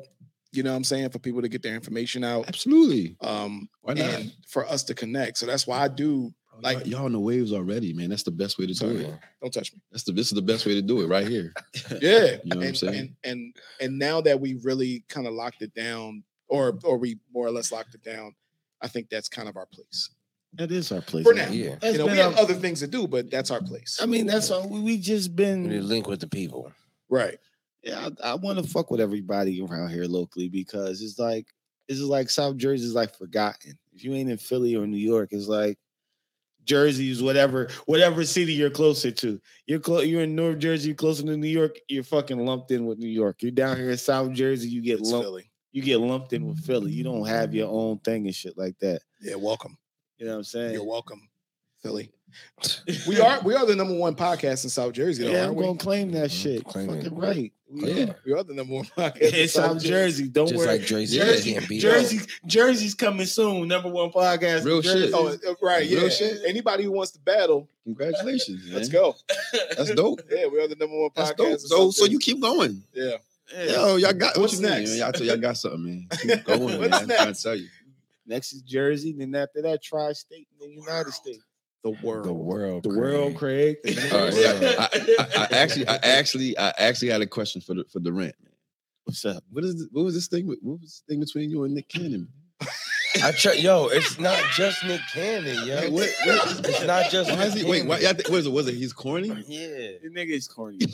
You know what I'm saying for people to get their information out, Absolutely. um, Why not? and for us to connect. So that's why I do. Oh, like like- y'all on the waves already, man. That's the best way to do it. Don't touch me. That's the this is the best way to do it right here. Yeah, You know what I'm and, saying? and and and now that we really kind of locked it down, or or we more or less locked it down, I think that's kind of our place. That is our place For now. Yeah. you know, we have our- other things to do, but that's our place. I mean, that's all. We, we just been. need to link with the people. right. Yeah, I, I want to fuck with everybody around here locally because it's like it's just like South Jersey is like forgotten. If you ain't in Philly or New York, it's like Jersey's whatever whatever city you're closer to. You're close. You're in North Jersey, you're closer to New York. You're fucking lumped in with New York. You're down here in South Jersey, you get It's lumped. Philly. You get lumped in with Philly. You don't have your own thing and shit like that. Yeah, welcome. You know what I'm saying? You're welcome, Philly. We are we are the number one podcast in South Jersey, though, Yeah, aren't I'm we? gonna claim that Mhm. shit. Claim it. Fucking right. We Yeah, are. we are the number one podcast In South Jersey. Don't Just worry. like Jersey, Jersey, can't beat Jersey, Jersey's coming soon. Number one podcast. in Real shit. Oh, uh, right. Real shit. Anybody who wants to battle, Congratulations, man. let's go. That's dope. Yeah, we are the number one That's podcast. So so you keep going. yeah. Yeah. Yo, y'all got What's what you next? Mean. Y'all tell y'all got something, man. Keep going, man. What's I'm trying next? to tell you. Next is Jersey, then after that, tri-state, and then United States. The world. the world. The world, Craig. All right, yeah. I, I, I actually, I actually, I actually had a question for the for the rent. What's up? What is what was this thing? with- What was this thing between you and Nick Cannon? I try, yo, it's not just Nick Cannon, yo. What- what- It's not just Why is he? Nick Wait, why, Cannon. y'all think- what is it? Was it he's corny? Yeah, The nigga is corny. Bro.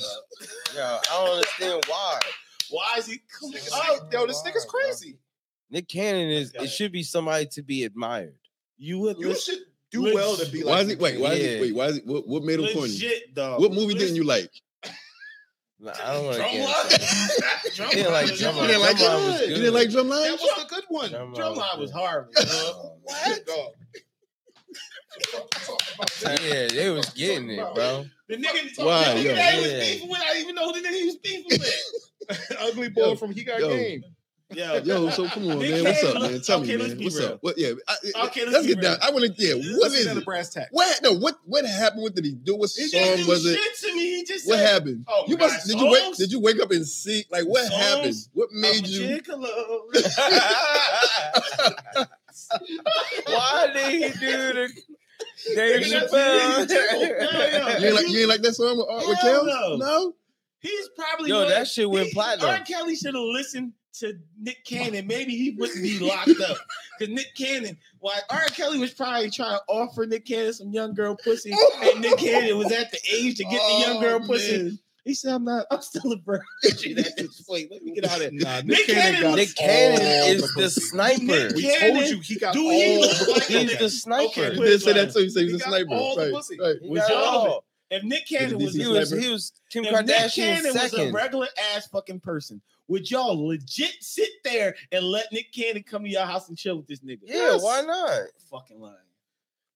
yo, I don't understand why. Why is he? Come Oh, yo, this nigga's crazy. Nick Cannon is. It should be somebody to be admired. You would You listen. should do Legit- well to be like. Why is he? Wait, why is Yeah. he? Wait, why is he? What, what made him corny? Dog. What movie didn't you like? Nah, I don't want to Drumline? get. Drumline didn't like Drumline. You didn't like Drumline Drumline? was You didn't like Drumline? That was the good one. Drumline Drumline was good. horrible. Oh, What? Dog. Yeah, they was getting it, bro. The nigga, Why, the yo? nigga that he was Yeah. beefing with, I didn't even know who the nigga he was beefing with. Ugly boy Yo, from He Got yo. Game. Yo, Yo, so come on, Nick man. What's up, man? Tell okay, me, let's man. be What's real. up? What? Yeah. I, Okay, let's let's be get down. I want to. Yeah. What Let's is get the it? brass tack. What? No. What? What happened? What did he do? What he song didn't do was it? to me. He just What said, happened? Oh, you my must. God, Did you wake? Did you wake up and see? Like what Songs? happened? What I'm made you? Why did he do the Dave Nigga, Chappelle? me too. Yeah, yeah. You ain't like you ain't like that song with, uh, with Hell no. No. He's probably Yo, one- that shit went he- platinum. R. Kelly should have listened to Nick Cannon. Maybe he wouldn't be locked up. Because Nick Cannon, why R. Kelly was probably trying to offer Nick Cannon some young girl pussy, and Nick Cannon was at the age to get the young oh, girl Oh, pussy. He said, "I'm not. I'm still a virgin at this point. Let me get out of here." Nah, Nick Cannon got Nick Cannon is the the sniper. Nick We Cannon, told you he got do all he the like pussy. He's the sniper. Okay, You didn't say that He too. You said he's a sniper. all the pussy. Right. He Was all. If Nick Cannon was, He was he was Kim if Nick Kardashian Cannon was a regular ass fucking person, would y'all legit sit there and let Nick Cannon come to your house and chill with this nigga? Yeah, why not? Fucking lying.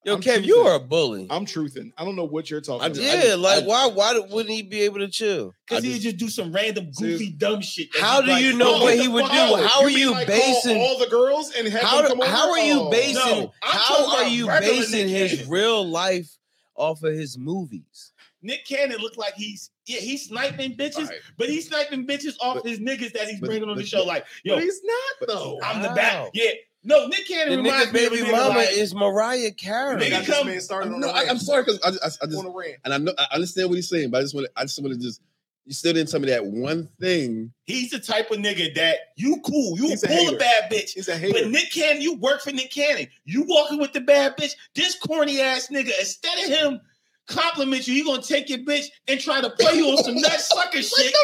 Yo, I'm Kev, you are a bully. I'm truthing. I don't know what you're talking I about. just- yeah, like I- why? Why wouldn't he be able to chill? Because he'd just do some random goofy dumb shit. How do like, you oh, know "Oh, what he would do? out." How are you like call basing- all the girls and have How them do, come over? how are you basing? No, how are you basing his real life off of his movies? Nick Cannon looked like he's yeah he's sniping bitches, Right. but he's sniping bitches off But- his niggas that he's but- bringing on the but- show. Like yo, But he's not though. I'm the Wow. back. Yeah, no, Nick Cannon nigga reminds me of baby nigga mama like, is Mariah Carey. Nigga, Got this come- man started on No, a I. I'm sorry because I, just- I, I just on rant. and I know I understand what he's saying, but I just want to I just want to just you still didn't tell me that one thing. he's the type of nigga that you cool, you He's a pull a hater. bad bitch. He's a hater. But. Nick Cannon, you work for Nick Cannon. You walking with the bad bitch. This corny ass nigga, instead of him compliment you, you gonna take your bitch and try to play you on some nut sucker shit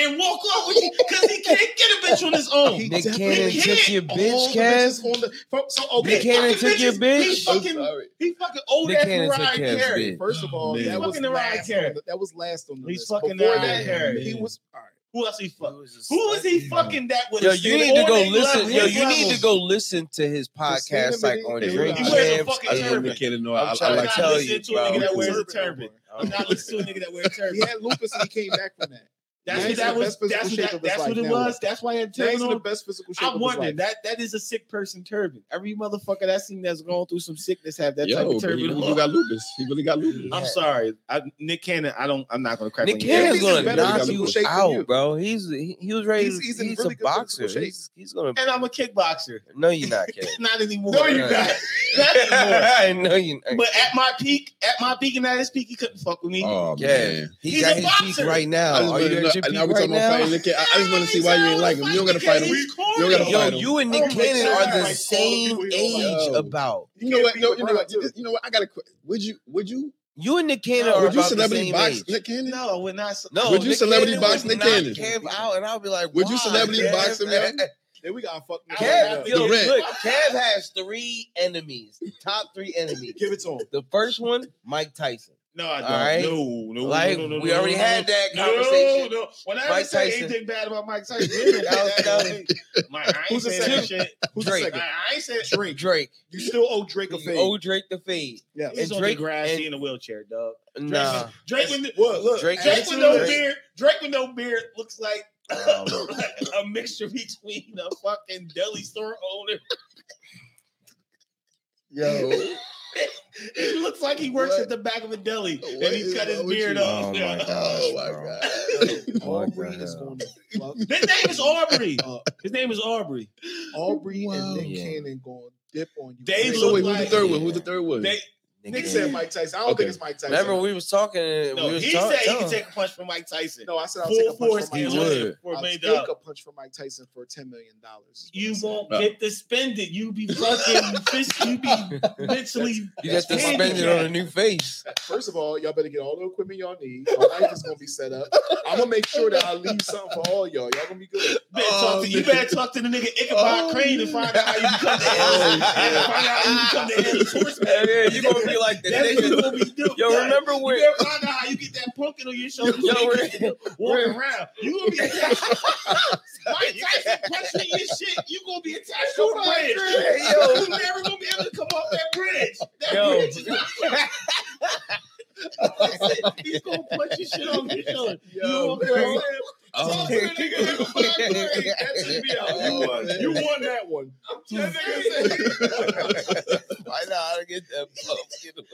and walk off with you because he can't get a bitch on his own. He Nick Cannon can't. took your bitch, the bitches Kev. on the- so okay. Nick Cannon fucking took your bitches, He bitch? I'm fucking, sorry. he fucking old Nick ass Cannon took Mariah Carey. bitch. First of all, Man. that was fucking Mariah last Carey. on the, that was last on the He's list. fucking Before Mariah that, Carey. He was all right. Who else he fuck? Who is he fucking that would Yo, you need to go listen. Yo, you need to go listen to his podcast, like on He Drink wears a Champs. fucking I just want turban. to kid to know. I'm I, I trying to not tell listening you, to a nigga that wears a Turban turban. I'm not listening to a nigga that wears a turban. He had lupus and he came back from that. That's what that was. That's, shape that, that's what it now. was. That's why I had Now he's turban in the best physical shape I of his wonder life. that that is a sick person turban. Every motherfucker that seen that's going through some sickness have that type of but he turban. really got lupus. He really got lupus. I'm sorry, I, Nick Cannon. I don't. I'm not going to crack Nick on your. Cannon's gonna knock you out, you. bro. He's he, he was ready. He's- He's, he's in he's really a good boxer. He's, he's gonna. And I'm a kickboxer. No, you're not, Not anymore. No, you're not. Not anymore. I know you. But at my peak, at my peak and at his peak, he couldn't fuck with me. Oh Yeah, man. he a boxer. peak right I now. Just Are wanted you to at know, your and peak right now? fighting Nick Cannon. I, I just want to see why you ain't like him. You don't got to fight him. You don't gotta. Yo, fight him. you and Nick Cannon are the Like all the same people you don't age about. You know what? No, you know what? You, know what? I got to. Would you? Would you? You and Nick Cannon No, are Would you about the celebrity same box age. Nick Cannon? No, we're not. No, Would you Nick celebrity Cannon box would Nick Cannon? Kev out, and I'll be like, Would you celebrity Kev? box him, yo? Then we got fuck. Kev, The yo, rent. look, Kev has three enemies, top three enemies. Give it to him. The first one, Mike Tyson. No, I don't. All right. No, no, Like, no, no, no, we no, already no, had that No, conversation. No, no. When I Mike say Tyson. anything bad about Mike Tyson, you ain't That was- that that. Mike, I ain't Who's the saying that second? shit. Who's the Drake. second? I, I ain't saying Drake. Drake. You still owe Drake a You fade. owe Drake the fade. yeah. He's And on Drake- the grass, and- he in a wheelchair, dog. Nah. Drake with What? Look. Drake- Drake with no beard. Drake with no beard looks like Um, a mixture between a fucking deli store owner. Yo. It looks like he works What? at the back of a deli What and he's is cut his beard you? off. Oh my Yeah. God. Oh my bro. god. Aubrey What the is going to fuck. His name is Aubrey. Uh, His name is Aubrey. Aubrey Wow. and Nick Yeah. Cannon going to dip on you. They They So look wait, who's the like- third one? Who's the third one? They Nick said Mike Tyson. I don't Okay. think it's Mike Tyson. Remember, we was talking. and No, we was he talk- said he telling- can take a punch from Mike Tyson. no, I said I'll take a punch from Mike and would. Tyson. for a I'll take a punch from Mike Tyson for ten million dollars. You won't Right. get it. You'll be fucking fish. You be mentally. You get That's suspended on a new face. First of all, y'all better get all the equipment y'all need. My mic is gonna be set up. I'm gonna make sure that I leave something for all y'all. Y'all gonna be good. Better Oh, talk to, you better talk to the nigga Ichabod oh, Crane and find out how you become the Oh, yeah. Find out how you become the head of the. Yeah, yeah, you gonna be like the That's what you nigga. gonna be doing. Yo, remember You when? better find out how you get that pumpkin on your shoulder. Yo, so you we're- can walk around. You gonna be attached. Mike Tyson punching your shit. You gonna be attached to a bridge. Yo. You never gonna be able to come off that bridge. That Yo. bridge is Listen, He's gonna punch your shit on your shoulder. You Yo, walk around. Oh. Talk to Oh. the nigga That took me out. You won. You won that one. That nigga said- Why not get that pumpkin on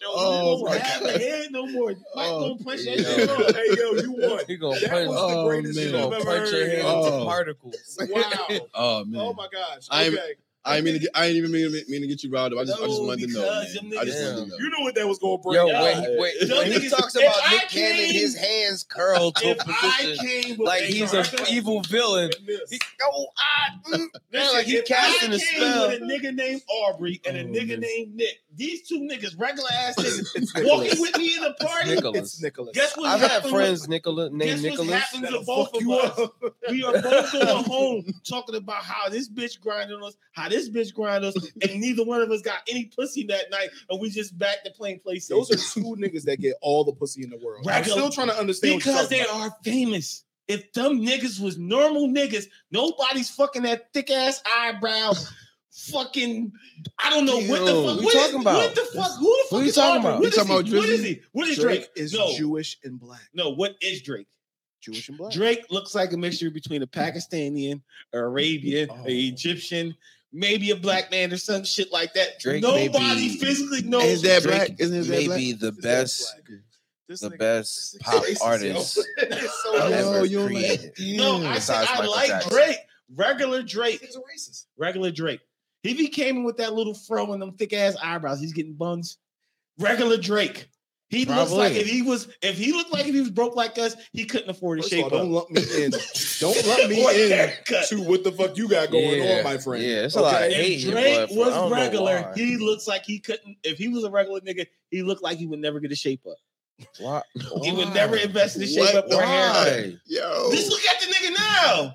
your Oh, my don't have a head no more. Mike Oh, gonna punch that shit off. Hey yo, you won. He gonna That punch. was the Oh, greatest He shit man. I've ever punch your head Oh. into particles. Wow. Oh man. Oh my gosh. I ain't- Okay. I ain't mean to get, I ain't even mean, to- mean to get you riled up. I just, I just wanted to know. because Man. I just niggas- wanted to know. You knew what that was gonna bring. Yo, out. wait, wait. Them When he talks about I Nick Cannon, his hands curled to a position like a he's an evil villain. Miss. He, oh, I, mm, man, Listen, like he if casting I a came spell. with a nigga named Aubrey and a Oh, nigga man. named Nick. These two niggas, regular ass niggas, walking with me in the party. Nicholas. It's Nicholas. Guess what? I've had happens- friends Nicola, Guess named what happens to both of us? We are both going home talking about how this bitch grinding us, how this bitch grinding us, and neither one of us got any pussy that night, and we just back to playing PlayStation. Those are two niggas that get all the pussy in the world. I'm still trying to understand what because you're they about. are famous. If them niggas was normal niggas, nobody's fucking that thick ass eyebrow. Fucking, I don't know what the fuck. we what is- talking about? What the fuck? Who the fuck you is talking about? What You is talking about What is he? What is Drake Drake? is no, Jewish and black. no. What is Drake? Jewish and black. Drake looks like a mixture between a Pakistani, Arabian, Oh. a Egyptian, maybe a black man or some shit like that. Drake Nobody be- physically knows. His dad Drake black? Isn't his dad black? Maybe the His best. This the nigga- best pop artist so ever you don't created. No, I said I Michael like Jackson. Drake. Regular Drake. He's a racist. Regular Drake. If he came in with that little fro and them thick ass eyebrows, he's getting buns. Regular Drake. He looks like if he was if he looked like if he was broke like us, he couldn't afford a First shape all, don't up. lump me in. Don't lump me in haircut. to what the fuck you got going Yeah, on, my friend. yeah, it's a lot of If Drake but I was regular, he looks like he couldn't. If he was a regular nigga, he looked like he would never get a shape up. Why? He would never invest in a shape What? up or a haircut. Why? Yo. Just look at the nigga now,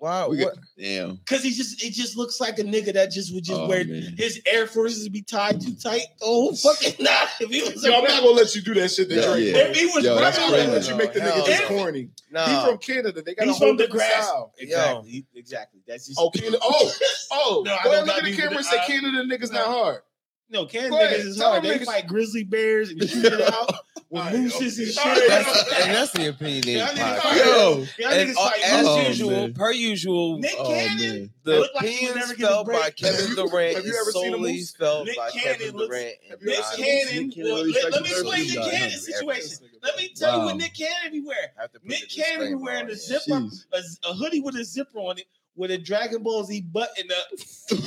Why? We got, damn. because he just it just looks like a nigga that just would just Oh, wear man. his Air Forces be tied too tight. Oh fucking nah! If he was Yo, I'm not gonna let you do that shit to Yeah, Drake. yeah. if he was Yo, I'm not gonna let you make the Hell nigga just no. corny. Nah. He's from Canada. They got He's a whole from the different grass. style. Exactly, exactly. That's just Oh, Canada. Oh, oh. No, I Go ahead, look at the beef camera and say Canada niggas not hard. no Canada niggas is hard. They fight grizzly bears and shoot it out with All right, mooses and okay. shit. That's, and that's the opinionated Y'all niggas podcast. fight- Yo. Y'all And, niggas uh, fight as Oh, usual, man. per usual, Nick Oh, Cannon. man. the look like he would opinions never get a felt by. Kevin Durant have you is ever seen a solely moose? felt Nick by Cannon Kevin looks- Durant. Have and you ever Nick Cannon. Nick Cannon well, really let, let me explain everybody. Nick Cannon's situation. Let me tell you what Nick Cannon be wearing. have to put Nick Cannon be wearing a zipper, a, a hoodie with a zipper on it, with a Dragon Ball Z button up.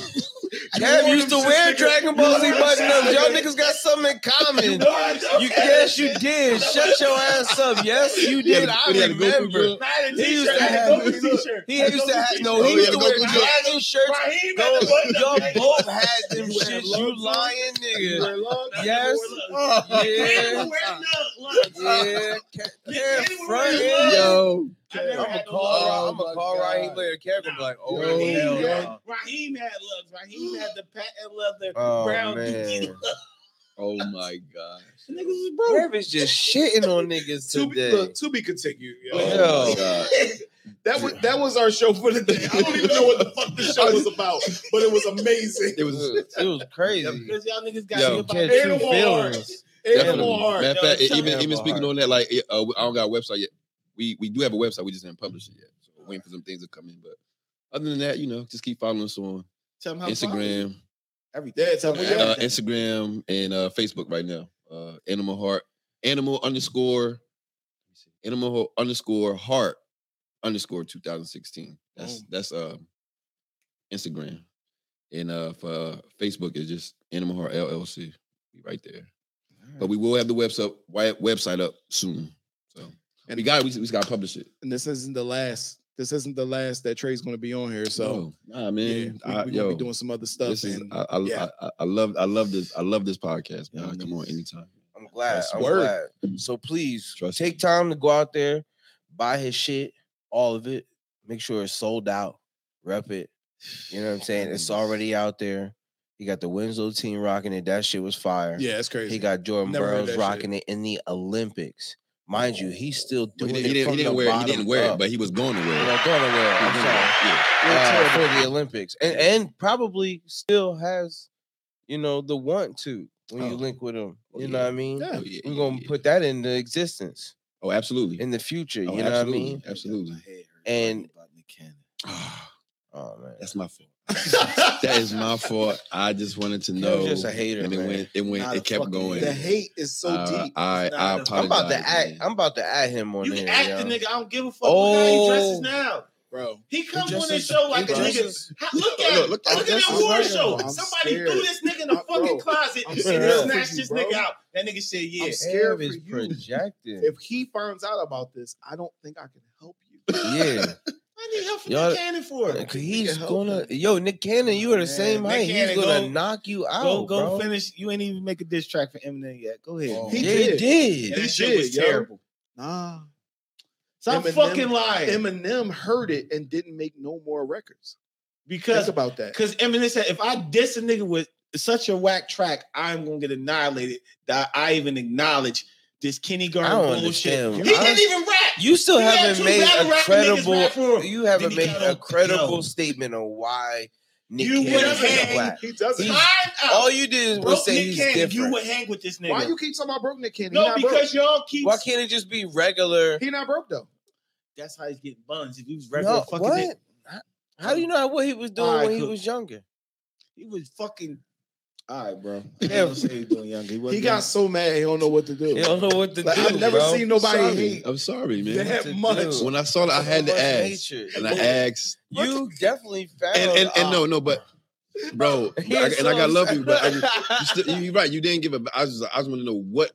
Kev used to wear. Dragon Ball Z You button ups. Y'all niggas got something in common. No, I don't. You yes, you did. Shut your ass up. Yes, you did. I he had a Goku remember. drill. I had a He used to have- a Goku t-shirt. He used to have no. Oh, He used to wear dragon shirts. Raheem No, had the button up. y'all both had them You wear shits. You lying oh, You nigga. Yes. Oh, Yeah. Cannon wear lugs. Yeah, Nick front end. Yo. I never I'm had a no call. Oh I'm a my call God. Raheem later. Kevin be like, oh Yo, Raheem, hell yo. had, no. Raheem had lugs. Raheem had the patent leather Oh, brown man. Oh my gosh. The niggas was broke. Kev is just shitting on niggas To be, today. look, to be continued. Yo. Yo. Oh my God. That was that was our show for the day. I don't even know what the fuck the show was about, but it was amazing. It was. It was crazy. Because y'all niggas got Yo, me about Catch that. true Animal heart. feelings. Animal heart. Matter of fact, even even speaking on that, like uh, I don't got a website yet. We we do have a website. We just didn't publish it yet. So we're waiting for some things to come in. But other than that, you know, just keep following us on Tell 'em how to follow. Instagram, Everything. Yeah, tell me uh, Instagram, and uh, Facebook right now. Uh, Animal Heart, Animal underscore, Animal underscore Heart underscore 2016. That's Boom. that's uh Instagram, and uh for uh, Facebook is just Animal Heart LLC. We right there. But we will have the website website up soon. So and we got we, we gotta publish it. And this isn't the last. This isn't the last that Traye's going to be on here. So So nah, yeah, man. we, I, are yo, gonna be doing some other stuff. this is and I, I, yeah. I, I love I love this I love this podcast, man. Yeah, Come on, anytime. I'm glad. That's I'm word. glad. So please Trust take time to go out there, buy his shit, all of it. Make sure it's sold out. Rep it. You know what I'm saying? It's already out there. He got the Winslow team rocking it. That shit was fire. yeah, it's crazy. He got Jordan Never Burroughs that shit. rocking it in the Olympics. Mind you, he's still But doing he, didn't- it from he didn't the wear it. He didn't wear up. it, but he was going to wear You it. know, going to wear it. I'm sorry. yeah. Uh, for the Olympics, and and probably still has, you know, the want to when you Oh. link with him. Oh, You know what I mean? Yeah. Oh, yeah, We're yeah, gonna yeah. put that into existence Oh, absolutely. in the future. Oh, you know what I mean? Absolutely. And- about Nick Ah, Oh man, that's my fault. That is my fault. I just wanted to He know. was just a hater, and it man. went. It went. Not It kept fucking going. the hate is so Uh, deep. I It's I apologize. I'm about to act. man. I'm about to add him on You there. act yo. the nigga. I don't give a fuck. Look how he dresses Oh. now. bro. He comes on dresses- this show like a nigga. Look at Look, look, Look, at that award scared, show. I'm Somebody scared. threw this nigga in the bro, fucking closet I'm and snatched you, this nigga out. That nigga said, "Yeah." I'm scared Ev for projecting. If he finds out about this, I don't think I can help you. yeah, I need help from Y'all- Nick Cannon for it. Cause he's help gonna. him. Yo, Nick Cannon, you are the Man, same Nick height. He's gonna go- knock you out, Go, go bro. finish. You ain't even make a diss track for Eminem yet. Go ahead. Oh. He yeah, he did. did. And He shit was yo. terrible. Nah. Stop Eminem- fucking lying. Eminem heard it and didn't make no more records. because Think about that. because Eminem said, if I diss a nigga with such a whack track, I'm gonna get annihilated. That I even acknowledge this Kenny I don't bullshit. understand. He I- didn't even rap. You still He haven't made a credible. rap for him. You haven't he made a credible yo. statement on why Nick You Cannon would is hang- black. He doesn't. He's- All you did was Broke say Nick he's Cannon, different. You would hang with this nigga. Why you keep talking about broke Nick Cannon? He no, not because broke. y'all keep. Why can't it just be regular? He not broke though. That's how he's getting buns. If he was regular No, fucking, what? nigga, How do you know what he was doing Alright, when he cool. was younger? he was fucking. All right, bro. Yeah. Yeah, he doing younger. He, He got so mad he don't know what to do. He don't know what to Like, do. I've never bro. seen nobody sorry. hate I'm sorry, man. What that to much. do? When I saw that, I had to ask, hatred. and I asked, You definitely found. and and, and no, no, but bro, I, is and I got love upset. you, but I, you still, you're right. You didn't give a. I was, just, I just want to know what,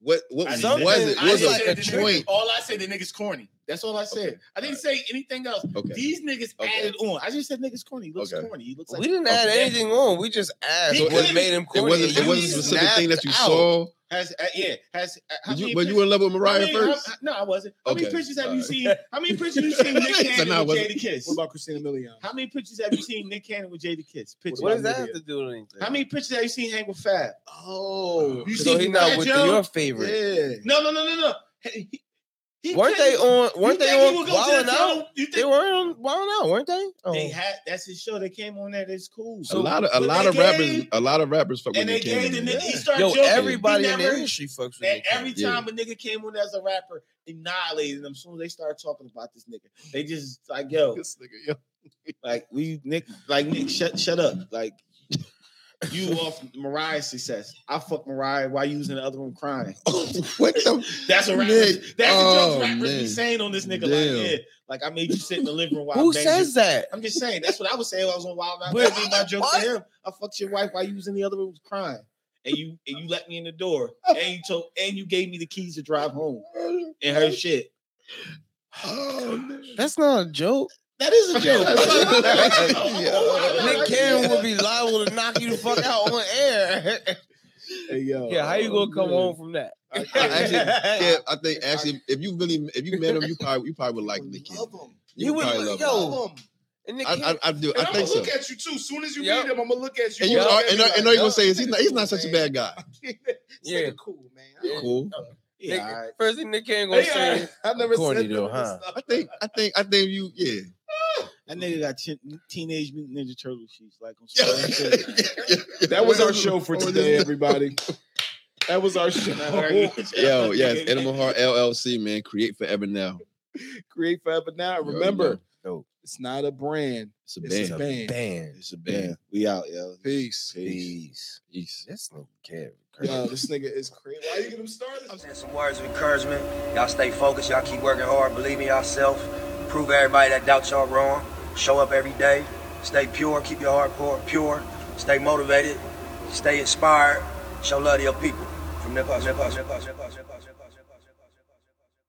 what, what was said- it? I Was like the a nigga- point? All I said, the nigga's corny. That's all I said. Okay. I didn't say anything else. Okay. These niggas Okay. added on. I just said niggas corny. He looks Okay. corny. He looks like we didn't add anything on. We just asked He what made him corny. It corny. wasn't. It wasn't a specific thing that you snapped saw. has uh, yeah has. Uh, how Did you, many but you pictures- were in love with how Mariah many- first. how- no, I wasn't. How many pictures have you seen? How many pictures have you seen Nick Cannon now I with wasn't- Jadakiss? What about Christina Milian? How many pictures have you seen Nick Cannon with Jadakiss? Pictures. What does that have to do with anything? How many pictures have you seen hang with Fab? Oh, You so see he not with Joe? your favorite. yeah. No, no, no, no, no. He- he- Weren't they on? Weren't they on would go to Wildin' Out? You They weren't on Wildin' Out, weren't they? Oh. they had? That's his show. They came on there. That's cool. a lot of a lot of rappers, gave- a lot of rappers fuck with and they Nick gave the nigga. He started Yo, joking. everybody He in the never- industry fucks with Nick every time a nigga came on as a rapper, annihilated them. As soon as they started talking about this nigga, they just like, yo, This nigga, yo. like we Nick, like Nick, shut shut up, like. You off Mariah's success. I fuck Mariah while you was in the other room crying. what the? That's what rappers. That's oh, what rappers be saying on this nigga. Damn. Like, yeah, like I made you sit in the living room while Who I says you. that? I'm just saying. That's what I was saying. I was on Wild Out. That be my joke what? to him. I fucked your wife while you was in the other room crying, and you and you let me in the door, and you told and you gave me the keys to drive home and her shit. Oh. That's not a joke. That is a joke. Nick Cannon would be liable to knock you the fuck out on air. Hey, yo. yeah, how you gonna come man. home from that? I actually, yeah, I think actually, if you really, if you met him, you probably, you probably would like Nick Cannon. Love him. You You would- would probably love yo, him. Him. And I, Cannon, I, I do. And I I'm think gonna so. look at you too. Soon as you Yep. meet him, I'm gonna look at you. And you, are, gonna and, be I- like, and all you yo, gonna say is he's not, he's not such a bad guy. This Yeah. nigga cool, man. Yeah. Cool. Yeah, Nick- all right. first thing Nick Cannon gonna Hey, say, I, I never Corny said though, this huh? stuff. I think, I think, I think you, yeah. That nigga got teen- teenage mutant ninja turtle sheets like on That was our show for today, everybody. That was our show. Yo, yes, Animal Heart LLC, man. Create forever now. Create forever now. Remember, yo. it's not a brand. It's a It's band. a band. band. It's a Yeah, band. we out, yo. Peace. Peace. Peace. This nigga care. Yo, this nigga is crazy. Why you get him started? And some words of encouragement. Y'all stay focused. Y'all keep working hard. Believe in yourself. Prove everybody that doubts y'all wrong. Show up every day. Stay pure. Keep your heart pure. pure. Stay motivated. Stay inspired. Show love to your people. From Nip House, Nip House, Nip